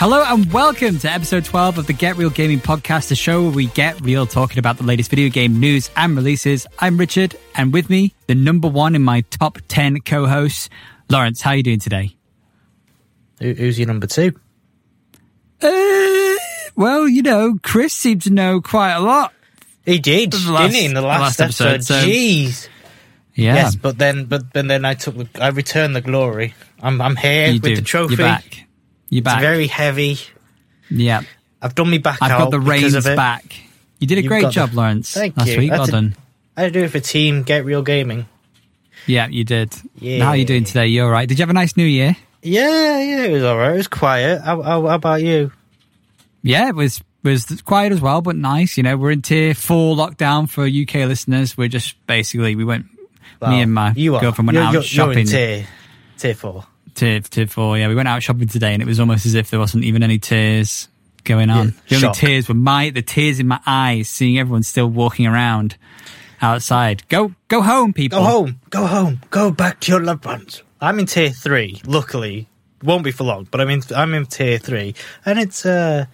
Hello and welcome to episode 12 of the Get Reel Gaming Podcast, the show where we get real talking about the latest video game news and releases. I'm Richard, and with me, the number one in my top 10 co-hosts, Lawrence. How are you doing today? Who- Who's your number two? Uh, well, you know, Chris seemed to know quite a lot. He did, The didn't last- he? In the the last, last episode. episode, so- Jeez. Yeah. Yes, but then, but, but then I took, the, I returned the glory. I'm, I'm here you with do. the trophy. You're back. You're It's very heavy. yeah. I've done me back I've out got the reins back. You did a You've great job, the- Lawrence. Thank last you. week. Well done. I do it for team Get Reel Gaming. Yeah, you did. Yeah. How are you doing today? You're all right? Did you have a nice New Year? Yeah, yeah, it was alright. It was quiet. How, how, how about you? Yeah, it was was quiet as well, but nice. You know, we're in tier four lockdown for UK listeners. We're just basically we went. Well, me and my you are. girlfriend went you're, out you're, shopping. You're in tier, tier four. Tier tier four. Yeah, we went out shopping today, and it was almost as if there wasn't even any tiers going on. Yeah, the only shock. tears were my the tears in my eyes, seeing everyone still walking around outside. Go go home, people. Go home. Go home. Go back to your loved ones. I'm in tier three. Luckily, won't be for long. But I'm in. I'm in tier three, and it's uh,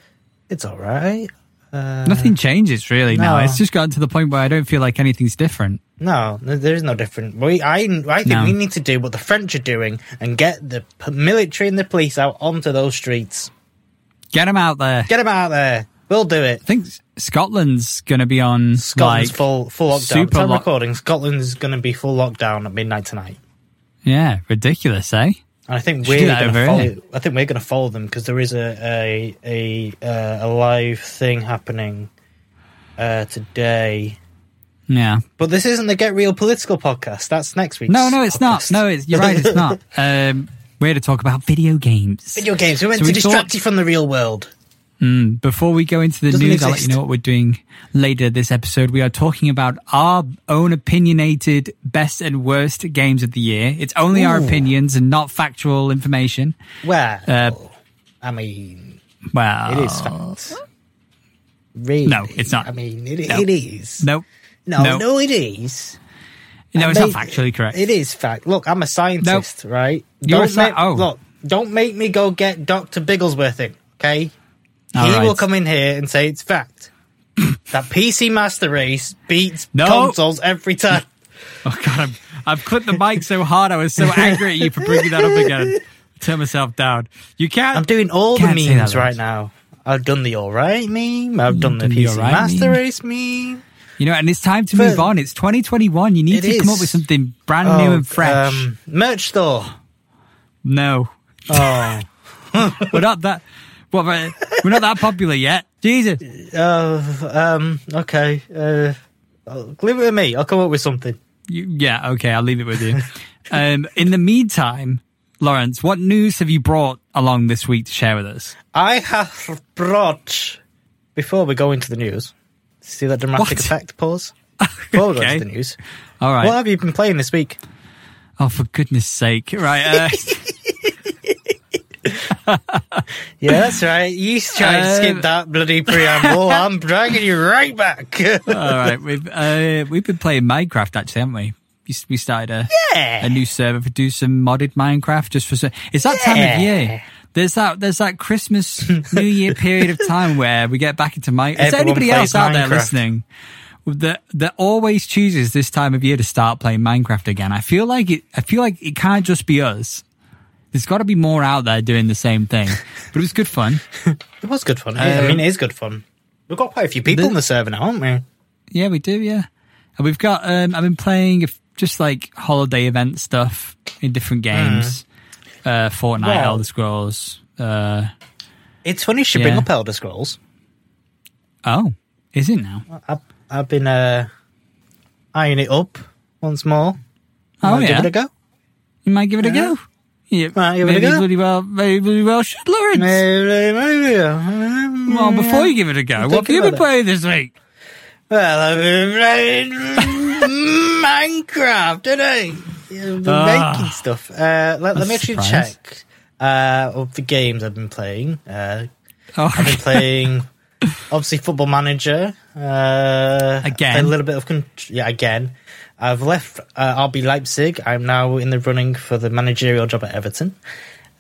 it's all right. Uh, Nothing changes really now. no. It's just gotten to the point where I don't feel like anything's different. No, there is no different. We, I, I think No. we need to do what the French are doing and get the military and the police out onto those streets. Get them out there. Get them out there. We'll do it. I think Scotland's going to be on Scotland's like full full lockdown. super lock- recording. Scotland's going to be full lockdown at midnight tonight. yeah, ridiculous, eh? And I think we're going to follow. I think we're going to follow them because there is a a a, uh, a live thing happening uh, today. Yeah. But this isn't the Get Reel political podcast. That's next week. No, no, it's not. No, it's, you're right. It's not. Um, we're here to talk about video games. Video games. We went So to we distract thought- you from the real world. Mm, before we go into the Doesn't news, I'll let you know what we're doing later this episode. We are talking about our own opinionated best and worst games of the year. It's only our opinions and not factual information. Well, Uh, I mean, Well, it is facts. Really? No, it's not. I mean, it, No. it is. Nope. No, no. no, it is. No, it's not factually correct. It is fact. Look, I'm a scientist, right? You're Don't sci- make, oh. Look, don't make me go get Dr. Bigglesworth in, okay? All he right. will come in here and say it's fact. that PC Master Race beats No. consoles every time. Oh god, I'm, I've clipped the mic so hard. I was so angry at you for bringing that up again. Turn myself down. You can't. I'm doing all the memes right now. I've done the alright meme. I've done the done the PC alright Master meme. Race meme. You know, and it's time to But- move on. It's 2021. You need to come up with something brand new Oh, and fresh. Um, merch store. no, Oh. we're not that. What? We're not that popular yet. Jesus. Uh, um, okay. Uh, leave it with me. I'll come up with something. You, yeah. Okay. I'll leave it with you. um, in the meantime, Lawrence, what news have you brought along this week to share with us? I have brought. Before we go into the news, see that dramatic What? effect pause? Before we go into the news, All right. what have you been playing this week? Oh, for goodness sake! Right. Uh, Yeah, that's right. You tried to Um, skip that bloody preamble. I'm dragging you right back. all right. We've uh, we've been playing Minecraft actually, haven't we? We started a Yeah. a new server for do some modded Minecraft just for. It's that time of year. There's that there's that Christmas New Year period of time where we get back into Minecraft. Is there anybody else out there listening that that always chooses this time of year to start playing Minecraft again? I feel like it. I feel like it can't just be us. There's got to be more out there doing the same thing. But it was good fun. It was good fun. I Um, mean, it is good fun. We've got quite a few people the- in the server now, haven't we? Yeah, we do. Yeah, and we've got. Um, I've been playing just like holiday event stuff in different games. Uh, Fortnite, Hmm. Well- Elder Scrolls. Uh, It's funny you should bring up Elder Scrolls. oh, is it now? I've, I've been uh, eyeing it up once more. Oh Wanna yeah, Give it a go. you might give it a go. Yeah, Might give it a maybe go. bloody well, maybe bloody well should, Lawrence. Maybe, maybe. Well, before you give it a go, what have you been playing this week? Well, I've been playing Minecraft today. I've been Ah. making stuff. Uh, let, let me actually surprise. check uh, of the games I've been playing. Uh, Oh, I've been playing, obviously, Football Manager. Uh, Again? A little bit of, con- yeah, again. I've left uh, RB Leipzig. I'm now in the running for the managerial job at Everton.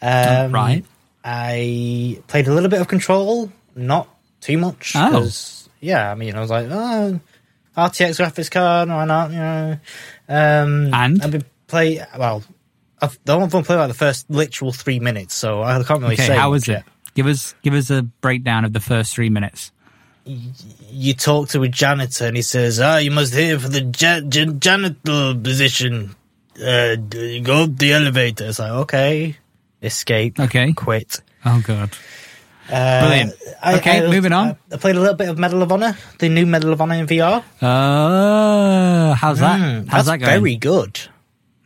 Um, right. I played a little bit of Control, not too much. Oh. yeah, I mean, I was like, oh, RTX graphics card, why not? You know, um, And? I've been play well. I've the only one play like the first literal three minutes, so I can't really Okay, say. how was it? yet. Give us give us a breakdown of the first three minutes. You talk to a janitor, and he says, "Ah, you must hear for the ja- ja- janitor position. Uh, go up the elevator." It's like, okay, escape, Okay. quit. Oh god. Uh, Brilliant. Okay, moving on. I, I played a little bit of Medal of Honor, the new Medal of Honor in VR. Uh, how's that? Mm, how's that going? very good.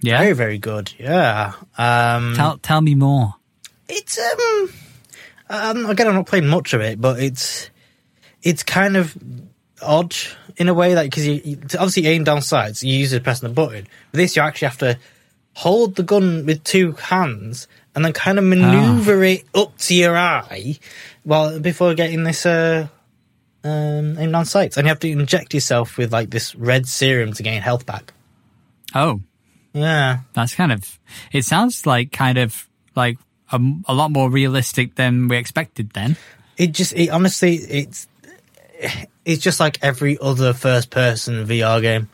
yeah. Very, very good. Yeah. Um, tell tell me more. it's um, um again I'm not playing much of it, but it's it's kind of odd in a way, like because you, you obviously aim down sights, you use it pressing the button. With this, you actually have to hold the gun with two hands and then kind of maneuver it up to your eye, while before getting this uh. Um, aim down sights, and you have to inject yourself with like this red serum to gain health back. Oh, Yeah, that's kind of. It sounds like kind of like a, a lot more realistic than we expected. Then. it just it honestly it's it's just like every other first person VR game.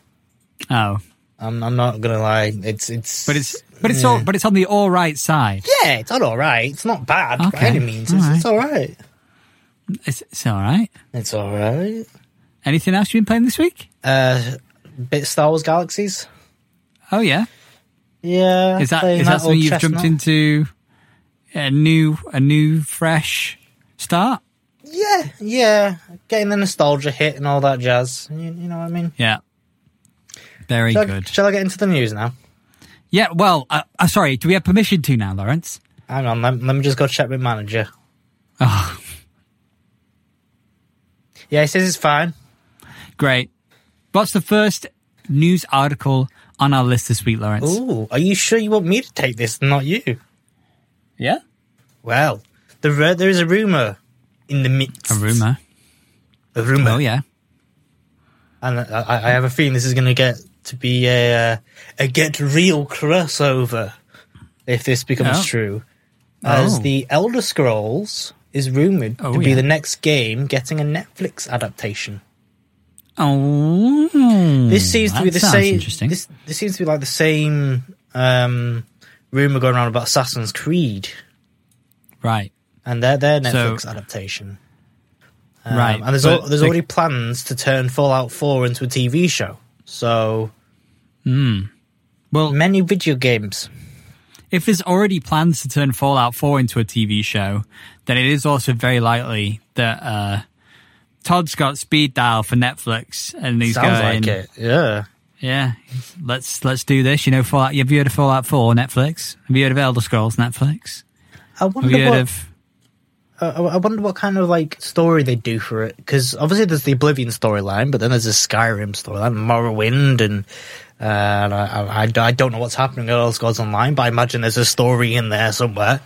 Oh, I'm I'm not gonna lie. It's it's but it's but it's all but it's on the all right side. yeah, it's not all right. It's not bad by any means. all It's, right. it's all right. It's, it's all right. It's all right. Anything else you've been playing this week? Uh, bit Star Wars Galaxies. Oh yeah. Yeah, Is that that something you've jumped into? A new a new fresh start. Yeah, yeah, getting the nostalgia hit and all that jazz. You, you know what I mean? Yeah. Very Shall, I, good. shall I get into the news now? Yeah. Well, uh, uh, sorry. Do we have permission to now, Lawrence? Hang on, let, let me just go check with manager. Oh, Yeah, he says it's fine. great. What's the first news article on our list this week, Lawrence? Ooh, are you sure you want me to take this, and not you? Yeah. Well, the there is a rumor in the midst. A rumor. A rumor. Oh yeah. And I, I have a feeling this is going to get to be a uh, a get real crossover if this becomes Oh. true. As Oh. the Elder Scrolls is rumored Oh, to be yeah. the next game getting a Netflix adaptation. Oh. This seems to be the same. Interesting. This this seems to be like the same um, rumor going around about Assassin's Creed right. And their their So- Netflix adaptation. Um, Right, and there's al- there's the- already plans to turn Fallout 4 into a TV show. So Well, many video games. if there's already plans to turn Fallout 4 into a TV show, then it is also very likely that uh, Todd's got speed dial for Netflix, and he's Sounds going, like it. Yeah. "Yeah, let's let's do this." You know, Fallout. Have you heard of Fallout 4 Netflix? Have you heard of Elder Scrolls Netflix? I Have wonder you heard what of? Uh, I wonder what kind of like story they do for it because obviously there's the Oblivion storyline, but then there's the Skyrim storyline, Morrowind, and uh, and I, I, I don't know what's happening at Elder Scrolls Online, but I imagine there's a story in there somewhere.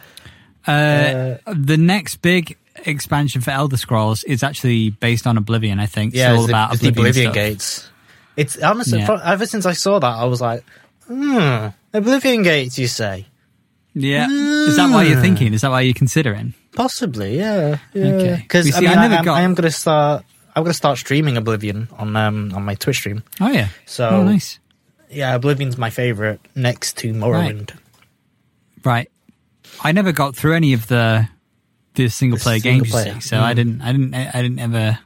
Uh, the next big expansion for Elder Scrolls is actually based on Oblivion. I think. Yeah, it's all it's the, about the Oblivion, Oblivion. Gates. It's honestly Yeah. ever since I saw that, I was like, hmm, Oblivion Gates. You say Yeah, is that why you're thinking? Is that why you're considering? Possibly? Yeah, yeah. Okay. Because I mean, I, I, got- I am going to start. I'm going to start streaming Oblivion on um on my Twitch stream. Oh yeah. So oh nice. yeah, Oblivion's my favorite next to Morrowind. Right. I never got through any of the the single The player single games, player, so mm. I didn't, I didn't, I didn't ever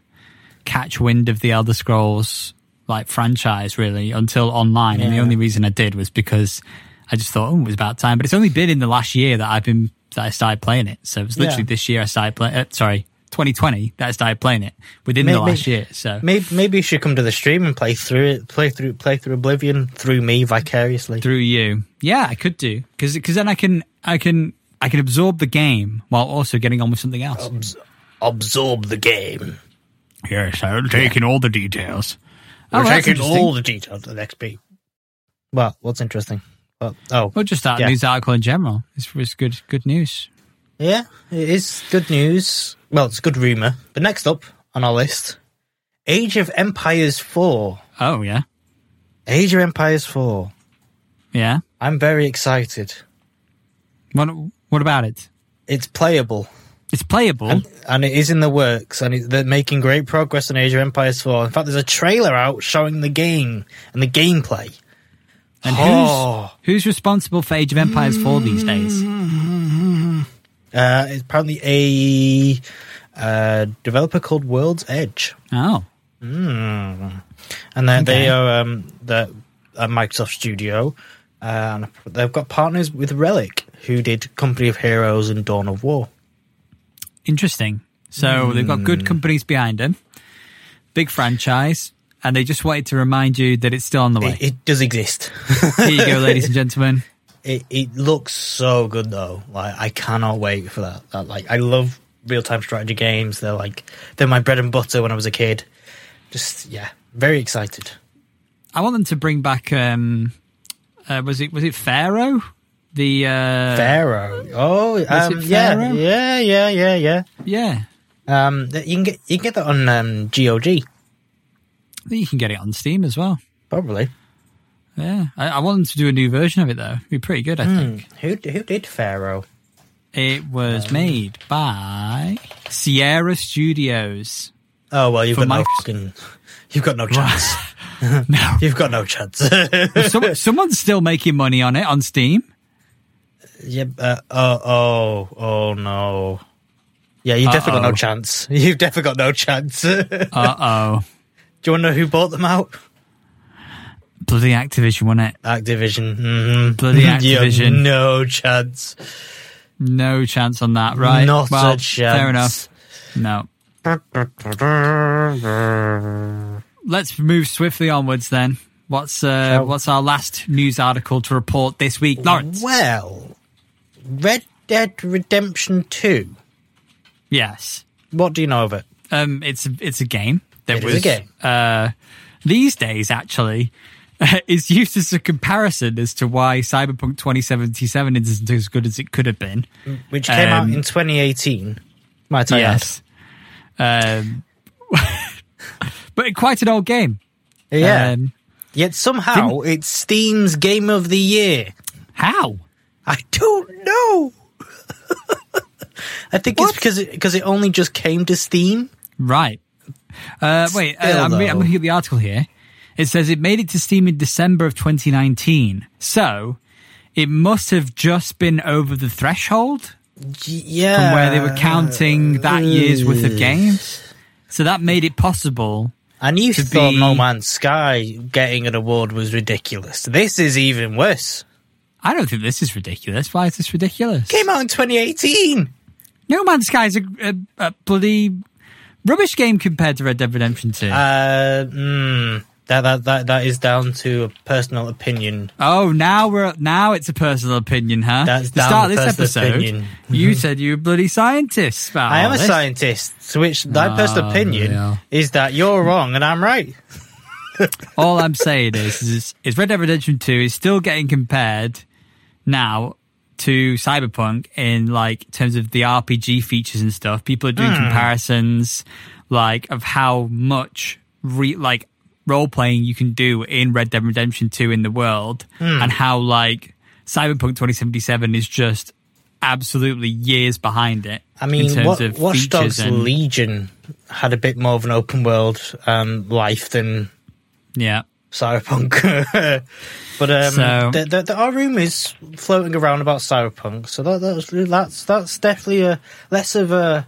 catch wind of the Elder Scrolls like franchise really until online, and the only reason I did was because I just thought, oh, it was about time. But it's only been in the last year that I've been that I started playing it. So it was literally Yeah. this year I started playing. Uh, sorry, 2020 that I started playing it within the Maybe- last year. So Maybe maybe you should come to the stream and play through it, play through play through Oblivion through me vicariously. through you. Yeah, I could do because because then I can I can I can absorb the game while also getting on with something else. Abs- absorb the game. yes, I'm taking all the details. Oh, We're that's taking all the details of the XP. Well, what's interesting? Well, oh, Well, just that Yeah. news article in general. It's, it's good good news. yeah, it is good news. Well, it's good rumor. But next up on our list, Age of Empires 4. Oh yeah, Age of Empires 4. yeah. I'm very excited. What what about it? It's playable. It's playable. And, and it is in the works, and it, they're making great progress on Age of Empires 4. In fact, there's a trailer out showing the game and the gameplay. And Oh. who's who's responsible for Age of Empires 4 these days? Uh, it's apparently a uh, developer called World's Edge. Oh. Mm. And they, Okay. they are um, the a Microsoft studio, uh, and they've got partners with Relic, who did Company of Heroes and Dawn of War. Interesting. So they've got Hmm. good companies behind them, big franchise, and they just wanted to remind you that it's still on the way. It, it does exist. Here you go, ladies and gentlemen. it, it looks so good though. Like I cannot wait for that. that like I love real time strategy games. They're like they're my bread and butter when I was a kid. Just yeah, very excited. I want them to bring back. Um, uh, was it was it Pharaoh? The uh, Pharaoh. Oh, um, yeah, yeah, yeah, yeah, yeah. yeah. Um, you can get you can get that on um, GOG I think you can get it on Steam as well. probably. Yeah, I, I want them to do a new version of it though. It'd be pretty good, I think. Who who did Pharaoh? It was made by Sierra Studios. Oh well, you've For got no fucking, you've got no chance. No, you've got no chance. Some, someone's still making money on it on Steam. yeah. Uh, oh oh oh no. Yeah, you've definitely got no Uh-oh. chance. You've definitely got no chance. Do you want to know who bought them out? bloody Activision, wasn't it? Activision. Mm-hmm. Bloody Activision. no chance. No chance on that, right? Not well, a chance. Fair enough. No. Let's move swiftly onwards then. What's uh, what's our last news article to report this week, Lawrence? Well, Red Dead Redemption Two. Yes. What do you know of it? Um, it's it's a game that It was. Uh, these days actually is used as a comparison as to why Cyberpunk 2077 isn't as good as it could have been. Which came out Um, in 2018. Might I yes. Um, but quite an old game. Yeah. Um, Yet somehow it's Steam's Game of the Year. how? I don't know. I think it's because it, because it only just came to Steam. Right. Uh, wait, uh, I'm, re- I'm looking at the article here. It says it made it to Steam in December of 2019. So it must have just been over the threshold Yeah. from where they were counting that year's worth of games. So that made it possible. And you thought be- No Man's Sky getting an award was ridiculous. This is even worse. I don't think this is ridiculous. Why is this ridiculous? Came out in 2018. No Man's Sky is a, a, a bloody rubbish game compared to Red Dead Redemption 2. Uh, mm, that, that that that is down to a personal opinion. oh, now we're now it's a personal opinion, huh? That's the down start to this personal episode, opinion. you said you were a bloody scientist. About I am all a scientist, so which my Oh, personal opinion yeah. is that you're wrong and I'm right. All I'm saying is, is, is Red Dead Redemption 2 is still getting compared now to Cyberpunk in like terms of the RPG features and stuff. People are doing Hmm. comparisons like of how much re- like role playing you can do in Red Dead Redemption 2 in the world Hmm. and how like Cyberpunk 2077 is just absolutely years behind it. I in mean, terms what, of Watch Dogs and Legion had a bit more of an open world um, life than yeah. Cyberpunk. but um, So- there, there, there are rumors floating around about Cyberpunk, so that, that's that's that's definitely a less of a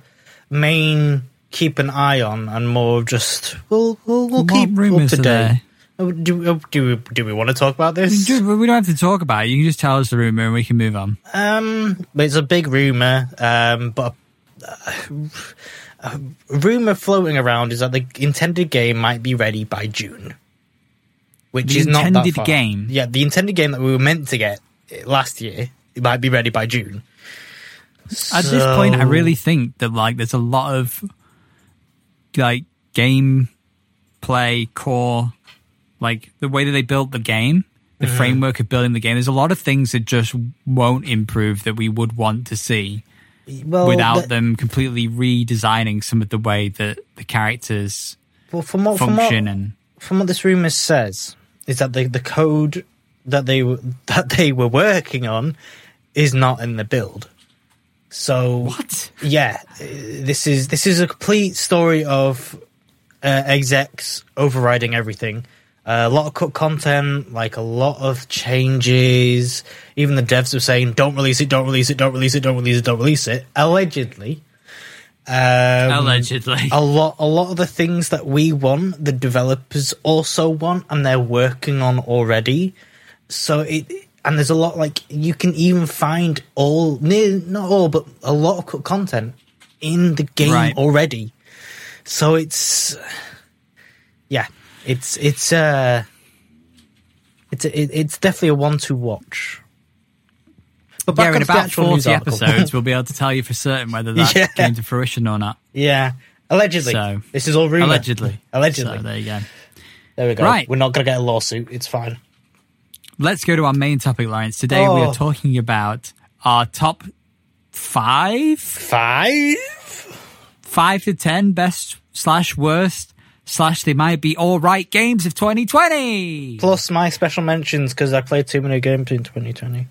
main keep an eye on, and more of just we'll we'll, we'll keep up rumours to date. there? Oh, Do, do we do we want to talk about this? We don't have to talk about it. You can just tell us the rumor and we can move on. Um, but it's a big rumor. Um, but uh, a rumor floating around is that the intended game might be ready by June, which The is not that far. game? Yeah, the intended game that we were meant to get last year it might be ready by June. At this point, I really think that like there's a lot of like game play core, like the way that they built the game, the Mm-hmm. framework of building the game. There's a lot of things that just won't improve that we would want to see well, without the- them completely redesigning some of the way that the characters well, from what, from what, function and from what this rumor says is that the the code that they were that they were working on is not in the build. So What? yeah, this is this is a complete story of uh, execs overriding everything. Uh, a lot of cut content, like a lot of changes. Even the devs were saying, "Don't release it, don't release it, don't release it, don't release it, don't release it." Allegedly, um, Allegedly. a lot, a lot of the things that we want, the developers also want, and they're working on already. So it, and there's a lot like you can even find all, near not all, but a lot of content in the game Right. already. So it's, yeah, it's it's uh, it's it, it's definitely a one to watch. But Yeah, in about actual 40 article. episodes, we'll be able to tell you for certain whether that Yeah. came to fruition or not. yeah, allegedly. So- this is all rumor. Allegedly. Allegedly. So there you go. There we go. Right. We're not going to get a lawsuit. It's fine. Let's go to our main topic, Lawrence. Today we Oh. are talking about our top five, Five? five to ten best slash worst slash they might be all right games of 2020. Plus my special mentions because I played too many games in 2020.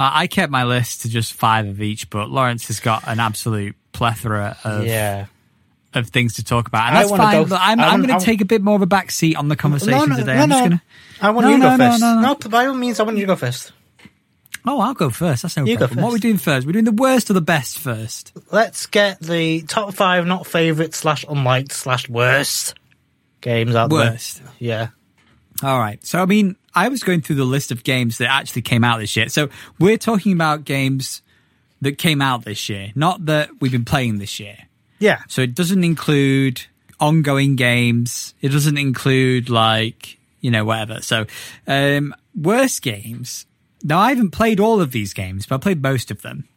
Uh, I kept my list to just five of each, but Lawrence has got an absolute plethora of Yeah. of things to talk about, and that's fine. go- I'm, I'm going to take a bit more of a back seat on the conversation today. I'm just going to. I want No, you to no, go no, first. no, no. by all means, I want you to go first. Oh, I'll go first. That's no You problem. What are we doing first? We're doing the worst or the best first. Let's get the top five not favourite slash unliked slash worst games out Worst. there. Yeah. All right. So, I mean, I was going through the list of games that actually came out this year. So, we're talking about games that came out this year, not that we've been playing this year. Yeah. So, it doesn't include ongoing games. It doesn't include, like, you know, whatever. So, um, worst games. Now, I haven't played all of these games, but I played most of them.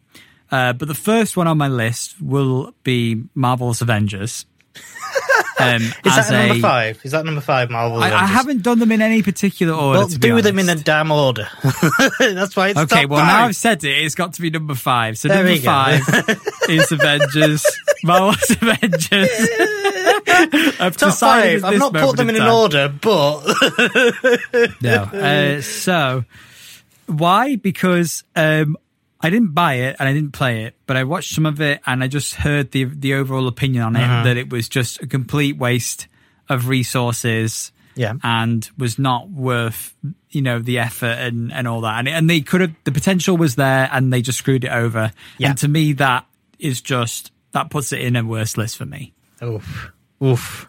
Uh, but the first one on my list will be Marvel's Avengers. Um, Is that number a- five? Is that number five, Marvel? I, I haven't done them in any particular order. Well, do them in a damn order. That's why it's Okay, well five. now I've said it, it's got to be number five. So There number five is Avengers. Marvel's Avengers. I've top five. I've not put them in an order, but No. Uh, so why? Because um, I didn't buy it and I didn't play it, but I watched some of it and I just heard the the overall opinion on it Uh-huh. that it was just a complete waste of resources. Yeah. and was not worth you know the effort and and all that and and they could have the potential was there and they just screwed it over Yeah. and to me that is just that puts it in a worse list for me oof, oof,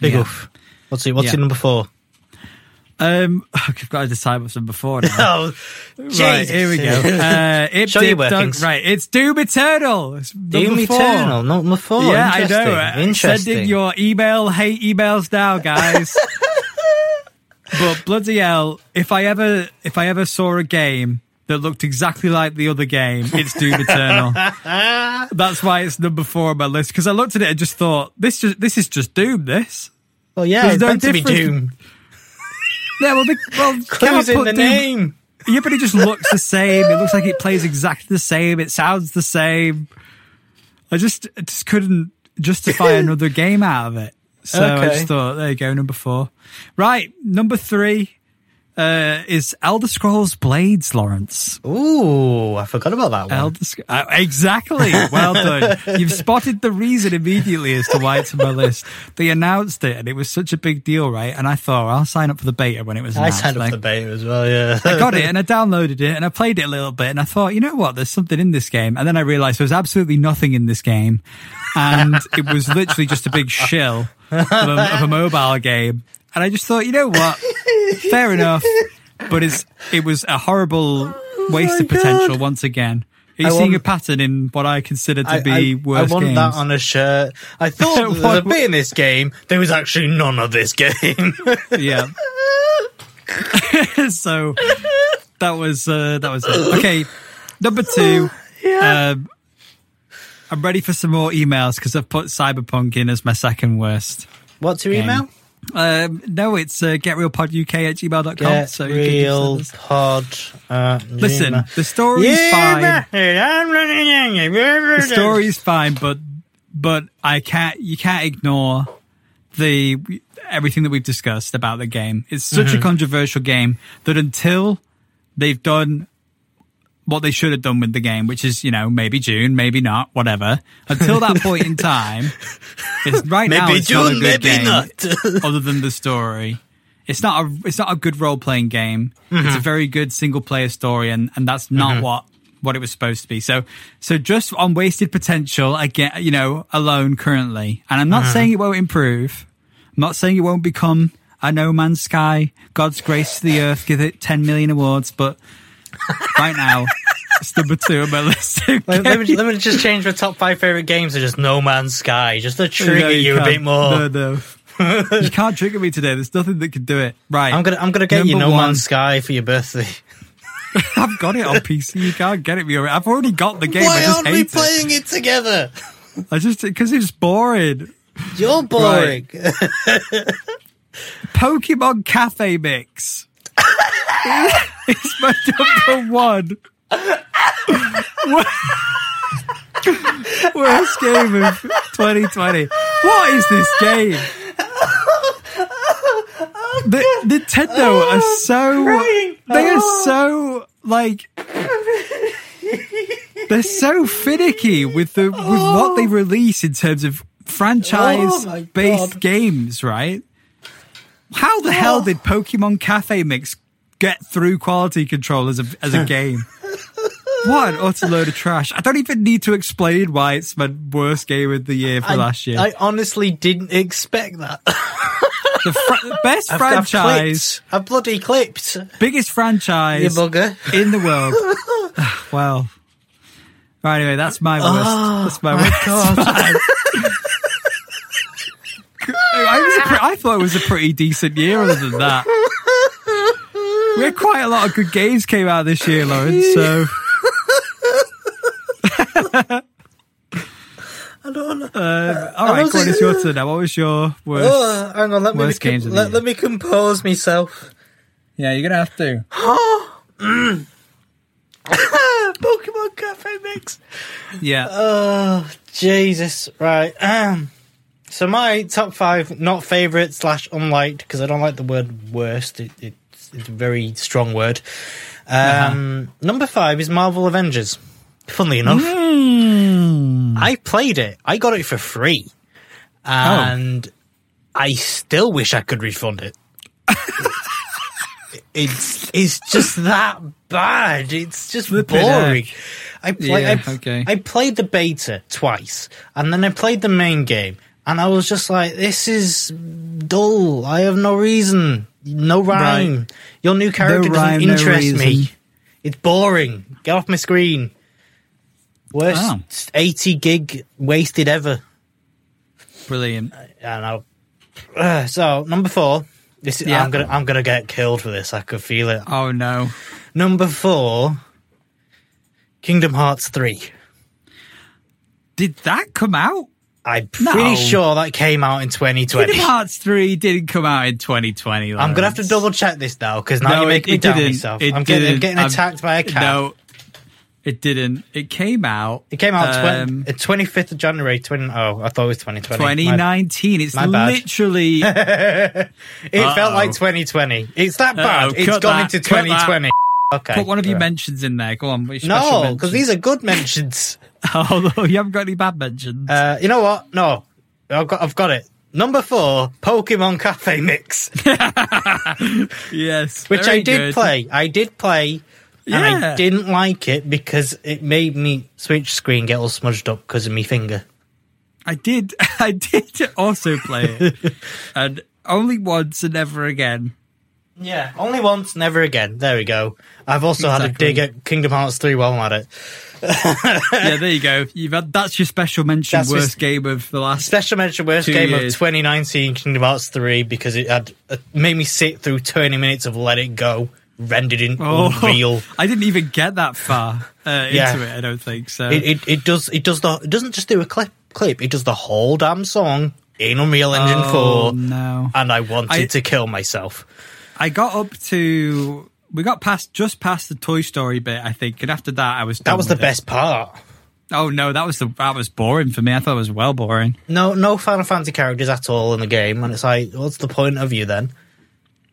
big Yeah. oof. What's it? What's Yeah. number four? Um i've got to decide what's number four now. Oh, Right, here we go. Uh, it Show your workings. right, it's Doom Eternal. It's Doom four. Eternal, number four. Yeah, I know. Uh, Interesting. Send in your email, hate emails now, guys. but bloody hell, if I ever, if I ever saw a game that looked exactly like the other game, it's Doom Eternal. That's why it's number four on my list. Because I looked at it and just thought, this just, this is just Doom. This. well, yeah, there's it's no meant to be difference. Doom. Yeah, well, the, well, Clues in put the Doom- name. Yeah, but it just looks the same. It looks like it plays exactly the same. It sounds the same. I just I just couldn't justify another game out of it. So I just thought, there you go, number four. Right, number three uh, is Elder Scrolls Blades, Lawrence. Ooh, I forgot about that one. Elder Sc- uh, exactly. Well done. You've spotted the reason immediately as to why it's on my list. They announced it, and it was such a big deal, right? And I thought, I'll sign up for the beta when it was Announced. I signed up Like, for the beta as well. Yeah, I got it and I downloaded it and I played it a little bit and I thought, you know what, there's something in this game. And then I realized there was absolutely nothing in this game. And it was literally just a big shill of a, of a mobile game. And I just thought, you know what, fair enough. But it's, it was a horrible waste my of potential God. once again. Are you I seeing want- a pattern in what I consider to I, be I, worse I want games? that on a shirt. I thought there was a bit in this game. There was actually none of this game. yeah. so that was uh, that was it. Okay, number two. Yeah. Um, I'm ready for some more emails because I've put Cyberpunk in as my second worst. What's your Game. email? Um, no, it's uh, getreelpoduk at gmail.com. Get so you can real just send us- pod. Uh, Listen, Gmail. the story's fine. Yeah, The story's fine, but but I can't. You can't ignore the everything that we've discussed about the game. It's such Mm-hmm. a controversial game that until they've done what they should have done with the game, which is, you know, maybe June, maybe not, whatever. Until that point in time, it's right now Maybe it's not a good maybe game, not. other than the story. It's not a it's not a good role playing game. Mm-hmm. It's a very good single player story, and and that's not what what it was supposed to be. So so just on wasted potential again, you know, alone currently, and I'm not Mm-hmm. saying it won't improve. I'm not saying it won't become a No Man's Sky, God's grace to the earth, give it 10 million awards, but right now it's number two on my list. Let, let me, let me just change my top five favorite games to just No Man's Sky, just to trigger No, you, a bit more. No, no. you can't trigger me today. There's nothing that can do it. Right. I'm gonna I'm gonna get you No one. Man's Sky for your birthday. I've got it on PC. You can't get it me. I've already got the game. Why just aren't we playing it together? I just because it's boring. You're boring. Pokemon Cafe Mix. It's my number one. Worst game of 2020. What is this game? The, Nintendo are so crying. they are so like they're so finicky with the with what they release in terms of franchise oh based games, right? How the hell did Pokemon Cafe Mix get through quality control as a as a game? What an utter load of trash. I don't even need to explain why it's my worst game of the year for I, last year. I honestly didn't expect that. the fr- best I've- I've franchise, clipped. I've bloody clipped. biggest You franchise bugger. in the world. Ah, well, right, anyway, that's my worst. Oh, that's my, my worst. God. I, was pre- I thought it was a pretty decent year. Other than that, we had quite a lot of good games came out this year, Lauren. So I don't know. uh, all right, was go on, it- it's your turn now. What was your worst? Oh, hang on, let me, Worst com- games let, let me compose myself. Yeah, you're gonna have to. Pokemon Cafe Mix. Yeah, Oh, Jesus. Right. Um, so my top five, not favourite slash unliked, because I don't like the word worst. It, it's, it's a very strong word. Um, Number five is Marvel Avengers. Funnily enough, Hmm. I played it. I got it for free. And I still wish I could refund it. it's it's just that bad. It's just Flipping boring. I play, Yeah, I, okay. I played the beta twice, and then I played the main game, and I was just like, "This is dull. I have no reason, no rhyme. Right. Your new character rhyme, doesn't no interest me. It's boring. Get off my screen. Worst Oh. eighty gig wasted ever." brilliant. I know. Uh, so number four. This Yeah. I'm gonna I'm gonna get killed for this. I could feel it. Oh no. Number four. Kingdom Hearts three. Did that come out? I'm No. pretty sure that came out in 2020. Kingdom Hearts 3 didn't come out in 2020. I'm gonna have to double check this now because now No, you're making it- me doubt myself. It I'm getting, I'm getting I'm- attacked by a cat. No, it didn't. It came out. It came out um, uh, 25th of January. 20, oh, I thought it was 2020. My- 2019. It's my literally. it felt Uh-oh. like 2020. It's that bad. Uh-oh, It's gone that, into 2020. Okay. put one of your right. mentions in there. Go on. No, because these are good mentions. Oh, you haven't got any bad mentions. Uh, you know what? No, I've got I've got it. Number four, Pokemon Cafe Mix, yes. which I did good. play. I did play, and I didn't like it because it made me Switch screen get all smudged up because of me finger. I did. I did also play it, and only once and never again. Yeah, only once, never again. There we go. I've also had a dig at Kingdom Hearts three while I'm at it. yeah, there you go. You've had that's your special mention. That's worst game of the last. Special mention worst game years. of 2019 Kingdom Hearts 3 because it had uh, made me sit through 20 minutes of Let It Go rendered in Oh, Unreal. I didn't even get that far uh, Yeah. into it. I don't think so. It, it it does it does the it doesn't just do a clip clip it does the whole damn song in Unreal Engine oh 4 no! and I wanted I- to kill myself. I got up to we got past just past the Toy Story bit, I think, and after that, I was That was the it. best part. Oh no, that was the that was boring for me. I thought it was well boring. No no Final Fantasy characters at all in the game and it's like what's the point of you then?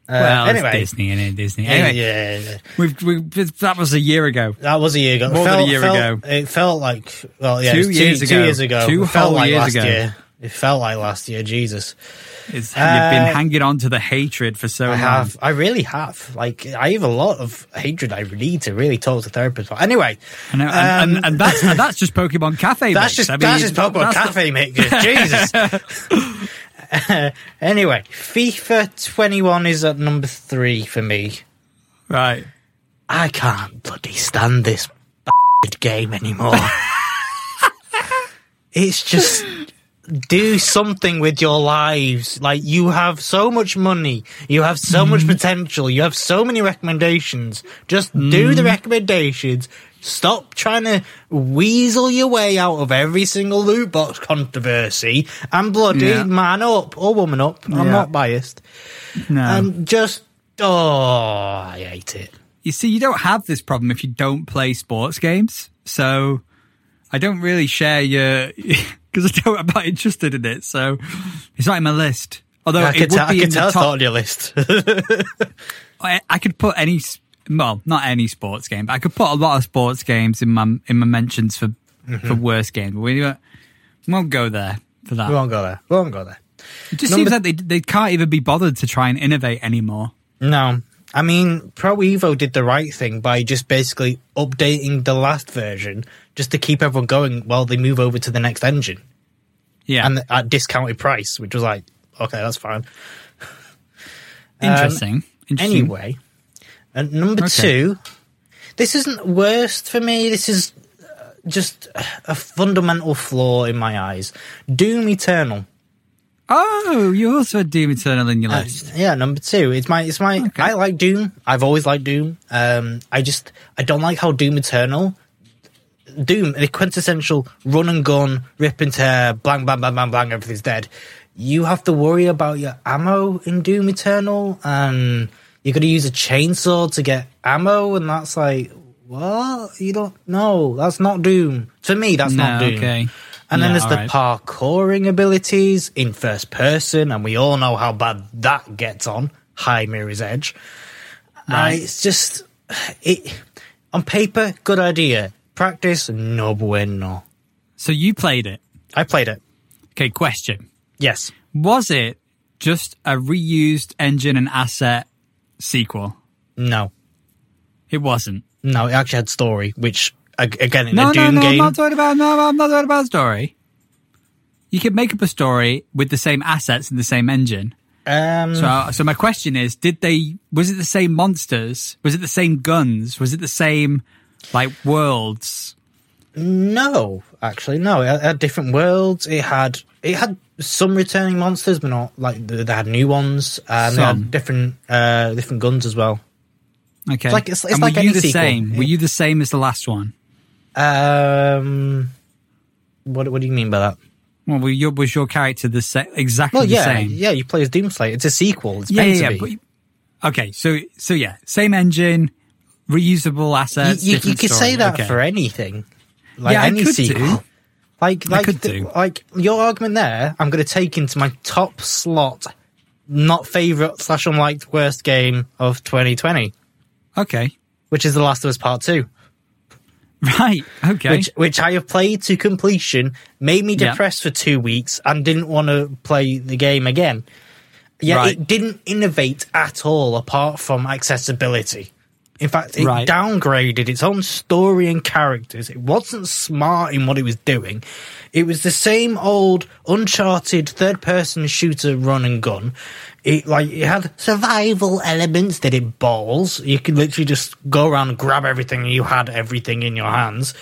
Uh, well, anyway, it's Disney, and it? Disney. Anyway, yeah, yeah. we've, we've, that was a year ago. That was a year ago. More It than a felt- year felt- ago. It felt like well, yeah, Two was years ago. Two years ago. Two felt whole like years ago. year. It felt like last year. Jesus, It's, Uh, you've been hanging on to the hatred for so I long. have. I really have. Like, I have a lot of hatred. I need to really talk to therapists. about. Anyway, and, um, and, and that's and that's just Pokemon Cafe. That's mix. just I mean, that's just Pokemon that's the- Cafe, mate. Jesus. Uh, anyway, FIFA 21 is at number three for me. right. I can't bloody stand this game anymore. it's just do something with your lives. Like you have so much money, you have so much mm-hmm. potential, you have so many recommendations. Just do the mm-hmm. recommendations. Stop trying to weasel your way out of every single loot box controversy and bloody Yeah. man up or woman up. I'm Yeah. not biased. No. And just oh, I hate it. you see, you don't have this problem if you don't play sports games. So I don't really share your because I. I'm not interested in it. So it's not in my list. Although I it could would tell, I be could in tell the it's not top. on your list. I, I could put any, well, not any sports game, but I could put a lot of sports games in my in my mentions for Mm-hmm. for worst games. But we won't, we won't go there for that. we won't go there. We won't go there. it just number- seems like they they can't even be bothered to try and innovate anymore. No. I mean, Pro Evo did the right thing by just basically updating the last version just to keep everyone going while they move over to the next engine Yeah, and at discounted price, which was like, okay, that's fine. interesting. interesting. Anyway, and number Okay. two, this isn't worst for me. This is uh, just a fundamental flaw in my eyes. Doom Eternal. Oh, you also had Doom Eternal in your Uh, list. yeah, number two. It's my, it's my. Okay. I like Doom. I've always liked Doom. Um, I just, I don't like how Doom Eternal, Doom, the quintessential run and gun, rip and tear, bang, bang, bang, bang, bang, everything's dead. You have to worry about your ammo in Doom Eternal, and you're gonna use a chainsaw to get ammo, and that's like, what? You don't know. That's not Doom. To me, that's not Doom. okay. And then Yeah, there's the alright. parkouring abilities in first person, and we all know how bad that gets on High Mirror's Edge. Right. Uh, it's just it on paper, good idea. Practice, no bueno. So you played it. I played it. Okay, question. Yes. Was it just a reused engine and asset sequel? No. It wasn't. No, it actually had story, which again in No, a no, Doom no, I'm game. not talking about, no, I'm not talking about story. You could make up a story with the same assets and the same engine. um, So, so my question is, did they, was it the same monsters? Was it the same guns? Was it the same, like, worlds? no, actually, no. It had, different worlds. It had it had some returning monsters, but not like they had new ones, and they had different uh, different guns as well. Okay. like- it's- it's and like were you any the sequel. same? Were you the same as the last one? Um, what what do you mean by that? Well, were your, was your character the sa- exactly Well, the yeah, same? yeah. You play as Doomslayer. It's a sequel. It's yeah, meant yeah, to yeah, be. but- okay, so so yeah, same engine, reusable you, assets. you, you different could say that Okay. for anything. Like Yeah, I could sequel. do. Like I like could the- do. like your argument there. I'm going to take into my top slot. Not favorite slash unliked worst game of 2020, Okay, which is The Last of Us Part Two, right. Okay, which which I have played to completion, made me Yeah. depressed for two weeks, and didn't want to play the game again. Yeah, Right. it didn't innovate at all apart from accessibility. In fact, it Right. downgraded its own story and characters. It wasn't smart in what it was doing. It was the same old uncharted third person shooter run and gun. It like it had survival elements that it balls. You could literally just go around and grab everything and you had everything in your hands.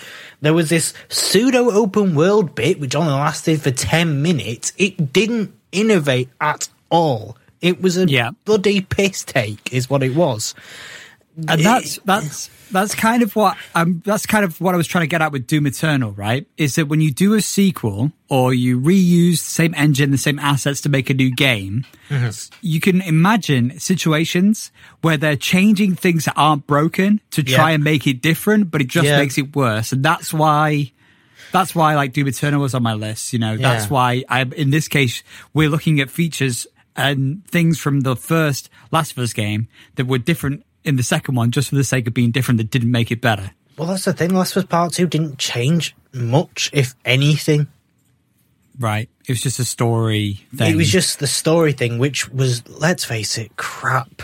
There was this pseudo open world bit which only lasted for 10 minutes. It didn't innovate at all. It was a Yeah. bloody piss take is what it was. And that's that's that's kind of what um that's kind of what I was trying to get at with Doom Eternal, right? Is that when you do a sequel or you reuse the same engine, the same assets to make a new game, Mm-hmm. you can imagine situations where they're changing things that aren't broken to try Yeah. and make it different, but it just Yeah. makes it worse, and that's why. That's why like Doom Eternal was on my list. You know, that's why I, in this case, we're looking at features and things from the first Last of Us game that were different in the second one just for the sake of being different that didn't make it better. Well, that's the thing. Last of Us Part Two didn't change much, if anything. Right. It was just a story thing. It was just the story thing, which was, let's face it, crap.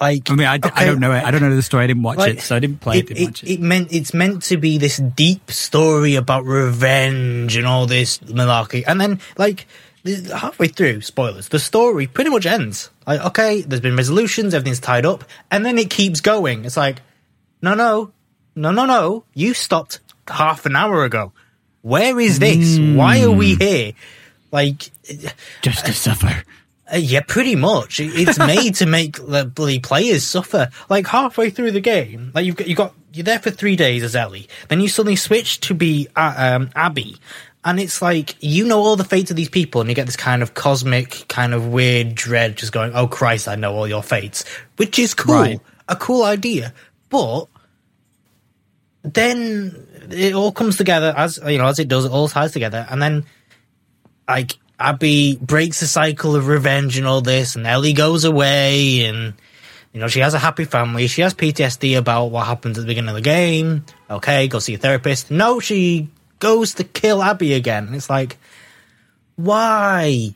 Like, I mean, I, okay, don't know it. I don't know the story. I didn't watch like, it, so I didn't play it. it, didn't watch it. it meant it's meant to be this deep story about revenge and all this malarkey, and then like halfway through, spoilers, the story pretty much ends. Like, okay, there's been resolutions, everything's tied up, and then it keeps going. It's like, no, no, no, no, no, you stopped half an hour ago. Where is this? Why are we here? Like, just to suffer. uh, yeah, pretty much. It's made to make the bloody players suffer. Like halfway through the game, like you've got, you got you're there for three days as Ellie, then you suddenly switch to be uh, um, Abby, and it's like you know all the fates of these people, and you get this kind of cosmic, kind of weird dread, just going, "Oh Christ, I know all your fates," which is cool, Right. a cool idea, but then it all comes together as you know as it does. It all ties together, and then like Abby breaks the cycle of revenge and all this, and Ellie goes away, and you know she has a happy family. She has PTSD about what happened at the beginning of the game. Okay, go see a therapist. No, she goes to kill Abby again. And it's like, why,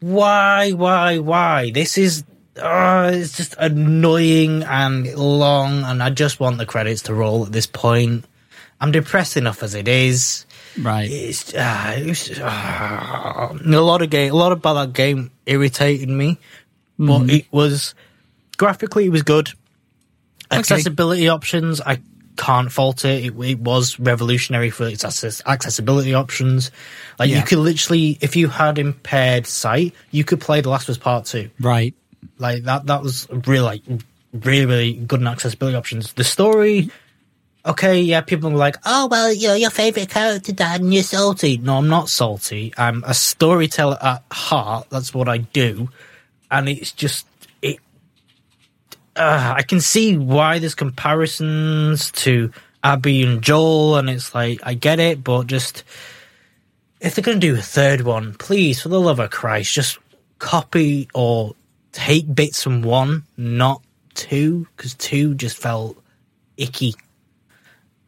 why, why, why? This is. Uh, it's just annoying and long, and I just want the credits to roll at this point. I'm depressed enough as it is Right. it's uh, it was, uh, a lot of game, a lot about that game irritated me, but it was graphically it was good. Accessibility options, I can't fault it. it. It was revolutionary for its access- accessibility options. Like Yeah. you could literally, if you had impaired sight, you could play The Last of Us Part Two. Right. Like that, that was really, like, really, really good in accessibility options. The story, okay, yeah, people were like, oh, well, you know, your favorite character died and you're salty. No, I'm not salty. I'm a storyteller at heart. That's what I do. And it's just, uh, I can see why there's comparisons to Abby and Joel, and it's like, I get it, but just, if they're going to do a third one, please, for the love of Christ, just copy or take bits from one, not two, because two just felt icky.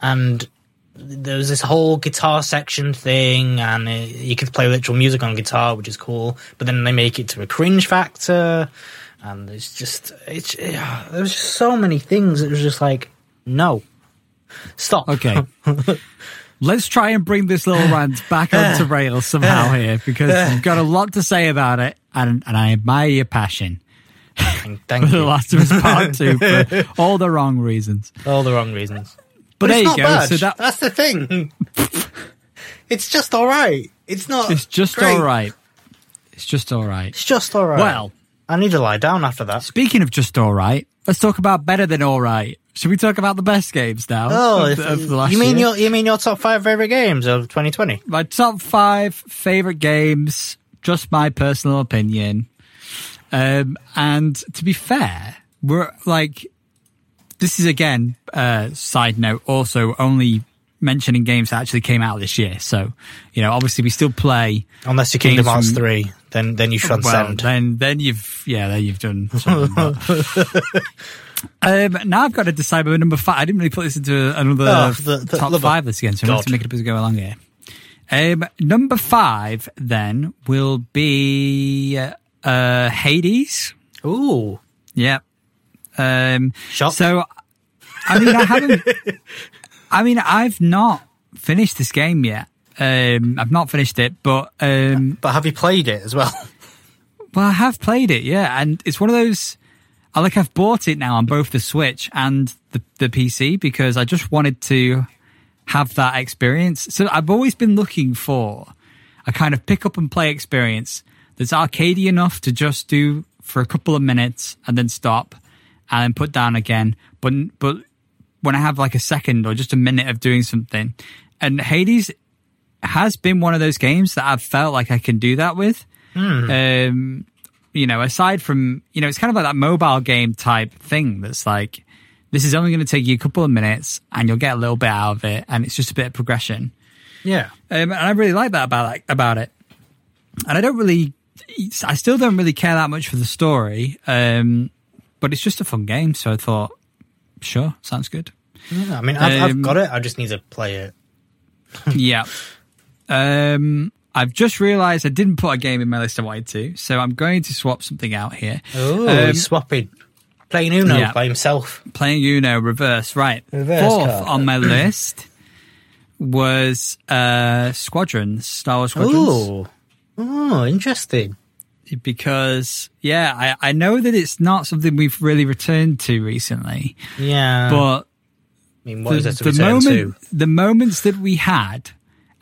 And there was this whole guitar section thing, and it, you could play literal music on guitar, which is cool. But then they make it to a cringe factor, and it's just it's yeah, there was just so many things. It was just like no, stop. Okay. Let's try and bring this little rant back onto rails somehow here because you've got a lot to say about it, and, and I admire your passion thank, thank for The. Last of Us Part 2 for all the wrong reasons. All the wrong reasons. But, But there it's you not go. bad. So that, That's the thing. it's just all right. It's not. it's just great. all right. It's just all right. It's just all right. Well, I need to lie down after that. speaking of just all right, let's talk about better than all right. Should we talk about the best games now? Oh, of, the- of the last you mean year? your you mean your top five favorite games of 2020? my top five favorite games, just my personal opinion. Um, and to be fair, we're like, this is again, uh, side note, also only mentioning games that actually came out this year. So, you know, obviously we still play. Unless you Kingdom Hearts from- three, then then you Well, transcend. then, then you've, yeah, then you've done something. um, now I've got to decide my number five. I didn't really put this into another Oh, the- the- top five list again, so I'm going to make it up as we go along here. Um, number five then will be uh, Hades. Ooh, yeah. Um, Shock. so, I mean, I haven't. I mean, I've not finished this game yet. Um, I've not finished it, but um, but have you played it as well? well, I have played it, yeah, and it's one of those. I like I've bought it now on both the Switch and the the PC because I just wanted to have that experience. So I've always been looking for a kind of pick up and play experience that's arcadey enough to just do for a couple of minutes and then stop and then put down again. But but when I have like a second or just a minute of doing something, and Hades has been one of those games that I've felt like I can do that with. Um, you know, aside from you know, it's kind of like that mobile game type thing that's like this is only going to take you a couple of minutes and you'll get a little bit out of it, and it's just a bit of progression. yeah. Um, and I really like that about like, about it. And I don't really I still don't really care that much for the story, um, but it's just a fun game. So I thought, sure, sounds good. Yeah, I mean, I've, Um, I've got it. I just need to play it. yeah. Um, I've just realised I didn't put a game in my list I wanted to, so I'm going to swap something out here. Oh, Um, he's swapping. Playing Uno yeah. by himself. Playing Uno reverse, right? Reverse Fourth card. on my list was uh, Squadrons, Star Wars Squadrons. Oh, oh, interesting. because yeah, I, I know that it's not something we've really returned to recently, Yeah, but I mean, what is the, the moment to? the moments that we had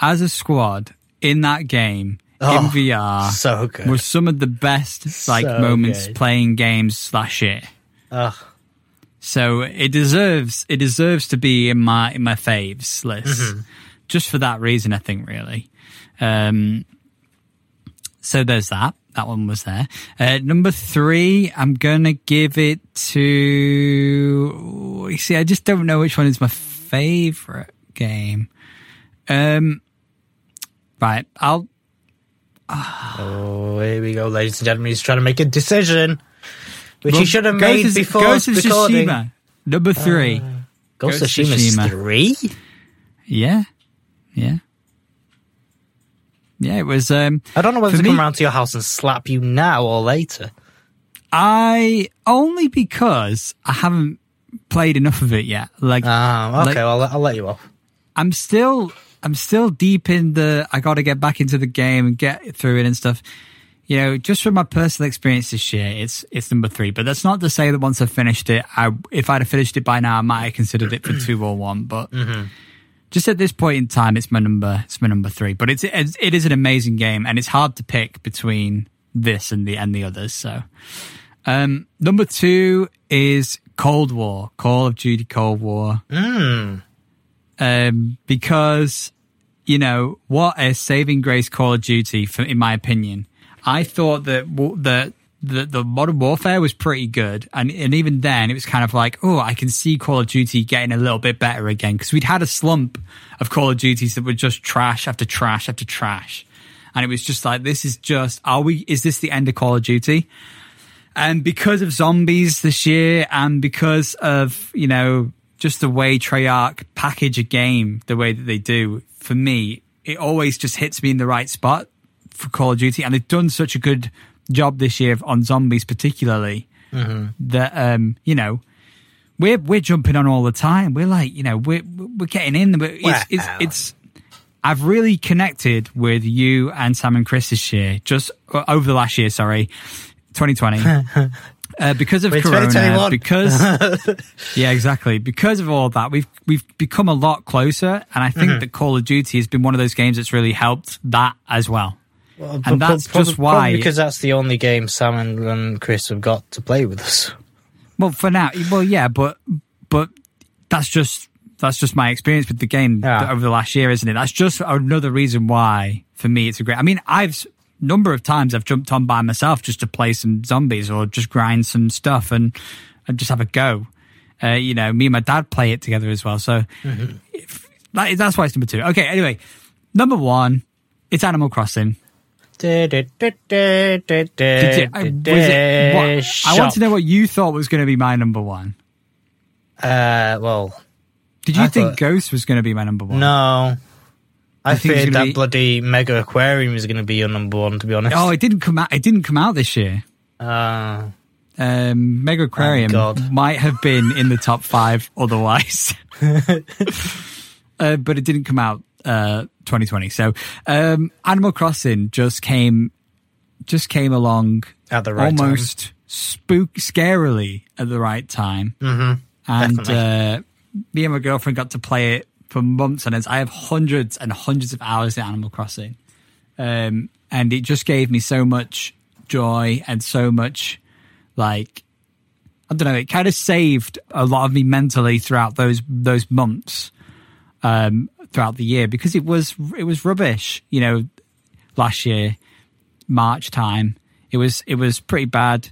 as a squad in that game in Oh, VR So good. were some of the best like So moments good. playing games slash it. Ugh. So it deserves it deserves to be in my in my faves list, Mm-hmm. just for that reason. I think really. Um, so there's that. That one was there. Uh, number three, I'm gonna give it to. You see, I just don't know which one is my favorite game. Um, right, I'll Oh, here we go, ladies and gentlemen. He's trying to make a decision, which well, he should have made before Ghost of recording. Tsushima, number three. Ghost of Ghost of Tsushima. three. Yeah, yeah, yeah. It was. Um, I don't know whether to come me- round to your house and slap you now or later. I only because I haven't played enough of it yet. Like Ah, okay. Like- well, I'll, I'll let you off. I'm still, I'm still deep in the. I got to get back into the game and get through it and stuff. You know, just from my personal experience this year, it's it's number three. But that's not to say that once I finished it, I if I'd have finished it by now, I might have considered it for two or one. But just at this point in time, it's my number. It's my number three. But it's, it's it is an amazing game, and it's hard to pick between this and the and the others. So, um, number two is Cold War, Call of Duty Cold War Hmm. um, because you know what a saving grace Call of Duty, for, in my opinion. I thought that that the, the modern warfare was pretty good, and and even then it was kind of like, oh, I can see Call of Duty getting a little bit better again because we'd had a slump of Call of Duties that were just trash after trash after trash, and it was just like, this is just, are we? Is this the end of Call of Duty? And because of zombies this year, and because of you know just the way Treyarch package a game, the way that they do, for me, it always just hits me in the right spot for Call of Duty, and they've done such a good job this year on zombies, particularly that um, you know we're we're jumping on all the time. We're like you know we're we're getting in. But it's, it's Wow. it's I've really connected with you and Sam and Chris this year, just over the last year. Sorry, 2020. Uh, because of We're Corona, because yeah, exactly. Because of all that, we've we've become a lot closer, and I think that Call of Duty has been one of those games that's really helped that as well. Well, And that's just why- because that's the only game Sam and, and Chris have got to play with us. Well, for now, well, yeah, but but that's just that's just my experience with the game Yeah. over the last year, isn't it? That's just another reason why, for me, it's a great. I mean, I've number of times I've jumped on by myself just to play some zombies or just grind some stuff and and just have a go. Uh, you know, me and my dad play it together as well. So if, that, that's why it's number two. Okay, anyway, number one, it's Animal Crossing. Did you- it- what- I want to know what you thought was going to be my number one. Uh, well, Did you I think thought- Ghost was going to be my number one? no. I, think feared that be- bloody Megaquarium is going to be your number one. To be honest. Oh, it didn't come out. It didn't come out this year. Uh, Um, Megaquarium might have been in the top five otherwise, uh, but it didn't come out uh, 2020. So um, Animal Crossing just came, just came along At the right time. almost spook scarily at the right time. Mm-hmm. And uh, me and my girlfriend got to play it for months on end. I have hundreds and hundreds of hours in Animal Crossing. Um, and it just gave me so much joy and so much like I don't know, it kind of saved a lot of me mentally throughout those those months um throughout the year because it was it was rubbish, you know, last year March time. It was it was pretty bad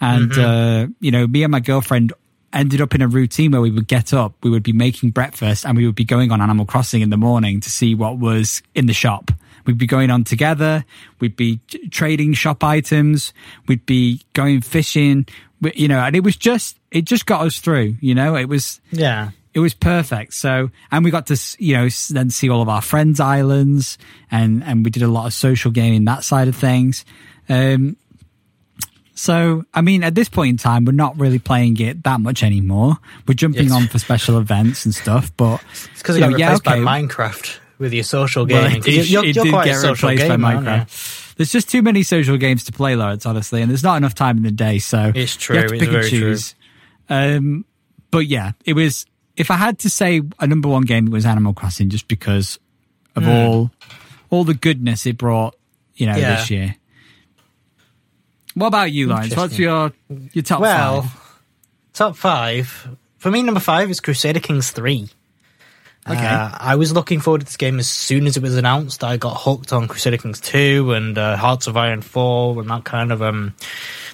and uh you know, me and my girlfriend ended up in a routine where we would get up, we would be making breakfast and we would be going on Animal Crossing in the morning to see what was in the shop We'd be going on together. We'd be trading shop items. We'd be going fishing. We- You know, and it was just it just got us through. You know, it was Yeah. it was perfect. So, and we got to, you know, then see all of our friends' islands and, and we did a lot of social gaming, that side of things. Um, so, I mean, at this point in time, we're not really playing it that much anymore. We're jumping Yes. on for special events and stuff, but It's because it got know, yeah, replaced okay. by Minecraft with your social Well, gaming. it you're, it you're did quite get a social replaced by gamer, you? Minecraft. There's just too many social games to play, Lawrence, honestly, and there's not enough time in the day. So It's You have true, to it's pick and true. choose. Um, but yeah, it was. If I had to say a number one game, it was Animal Crossing, just because of all all the goodness it brought. You know. Yeah. this year. What about you, Lawrence? What's your your top Well, five? top five. For me, number five is Crusader Kings 3. Okay. Uh, I was looking forward to this game as soon as it was announced. I got hooked on Crusader Kings 2 and uh, Hearts of Iron 4 and that kind of um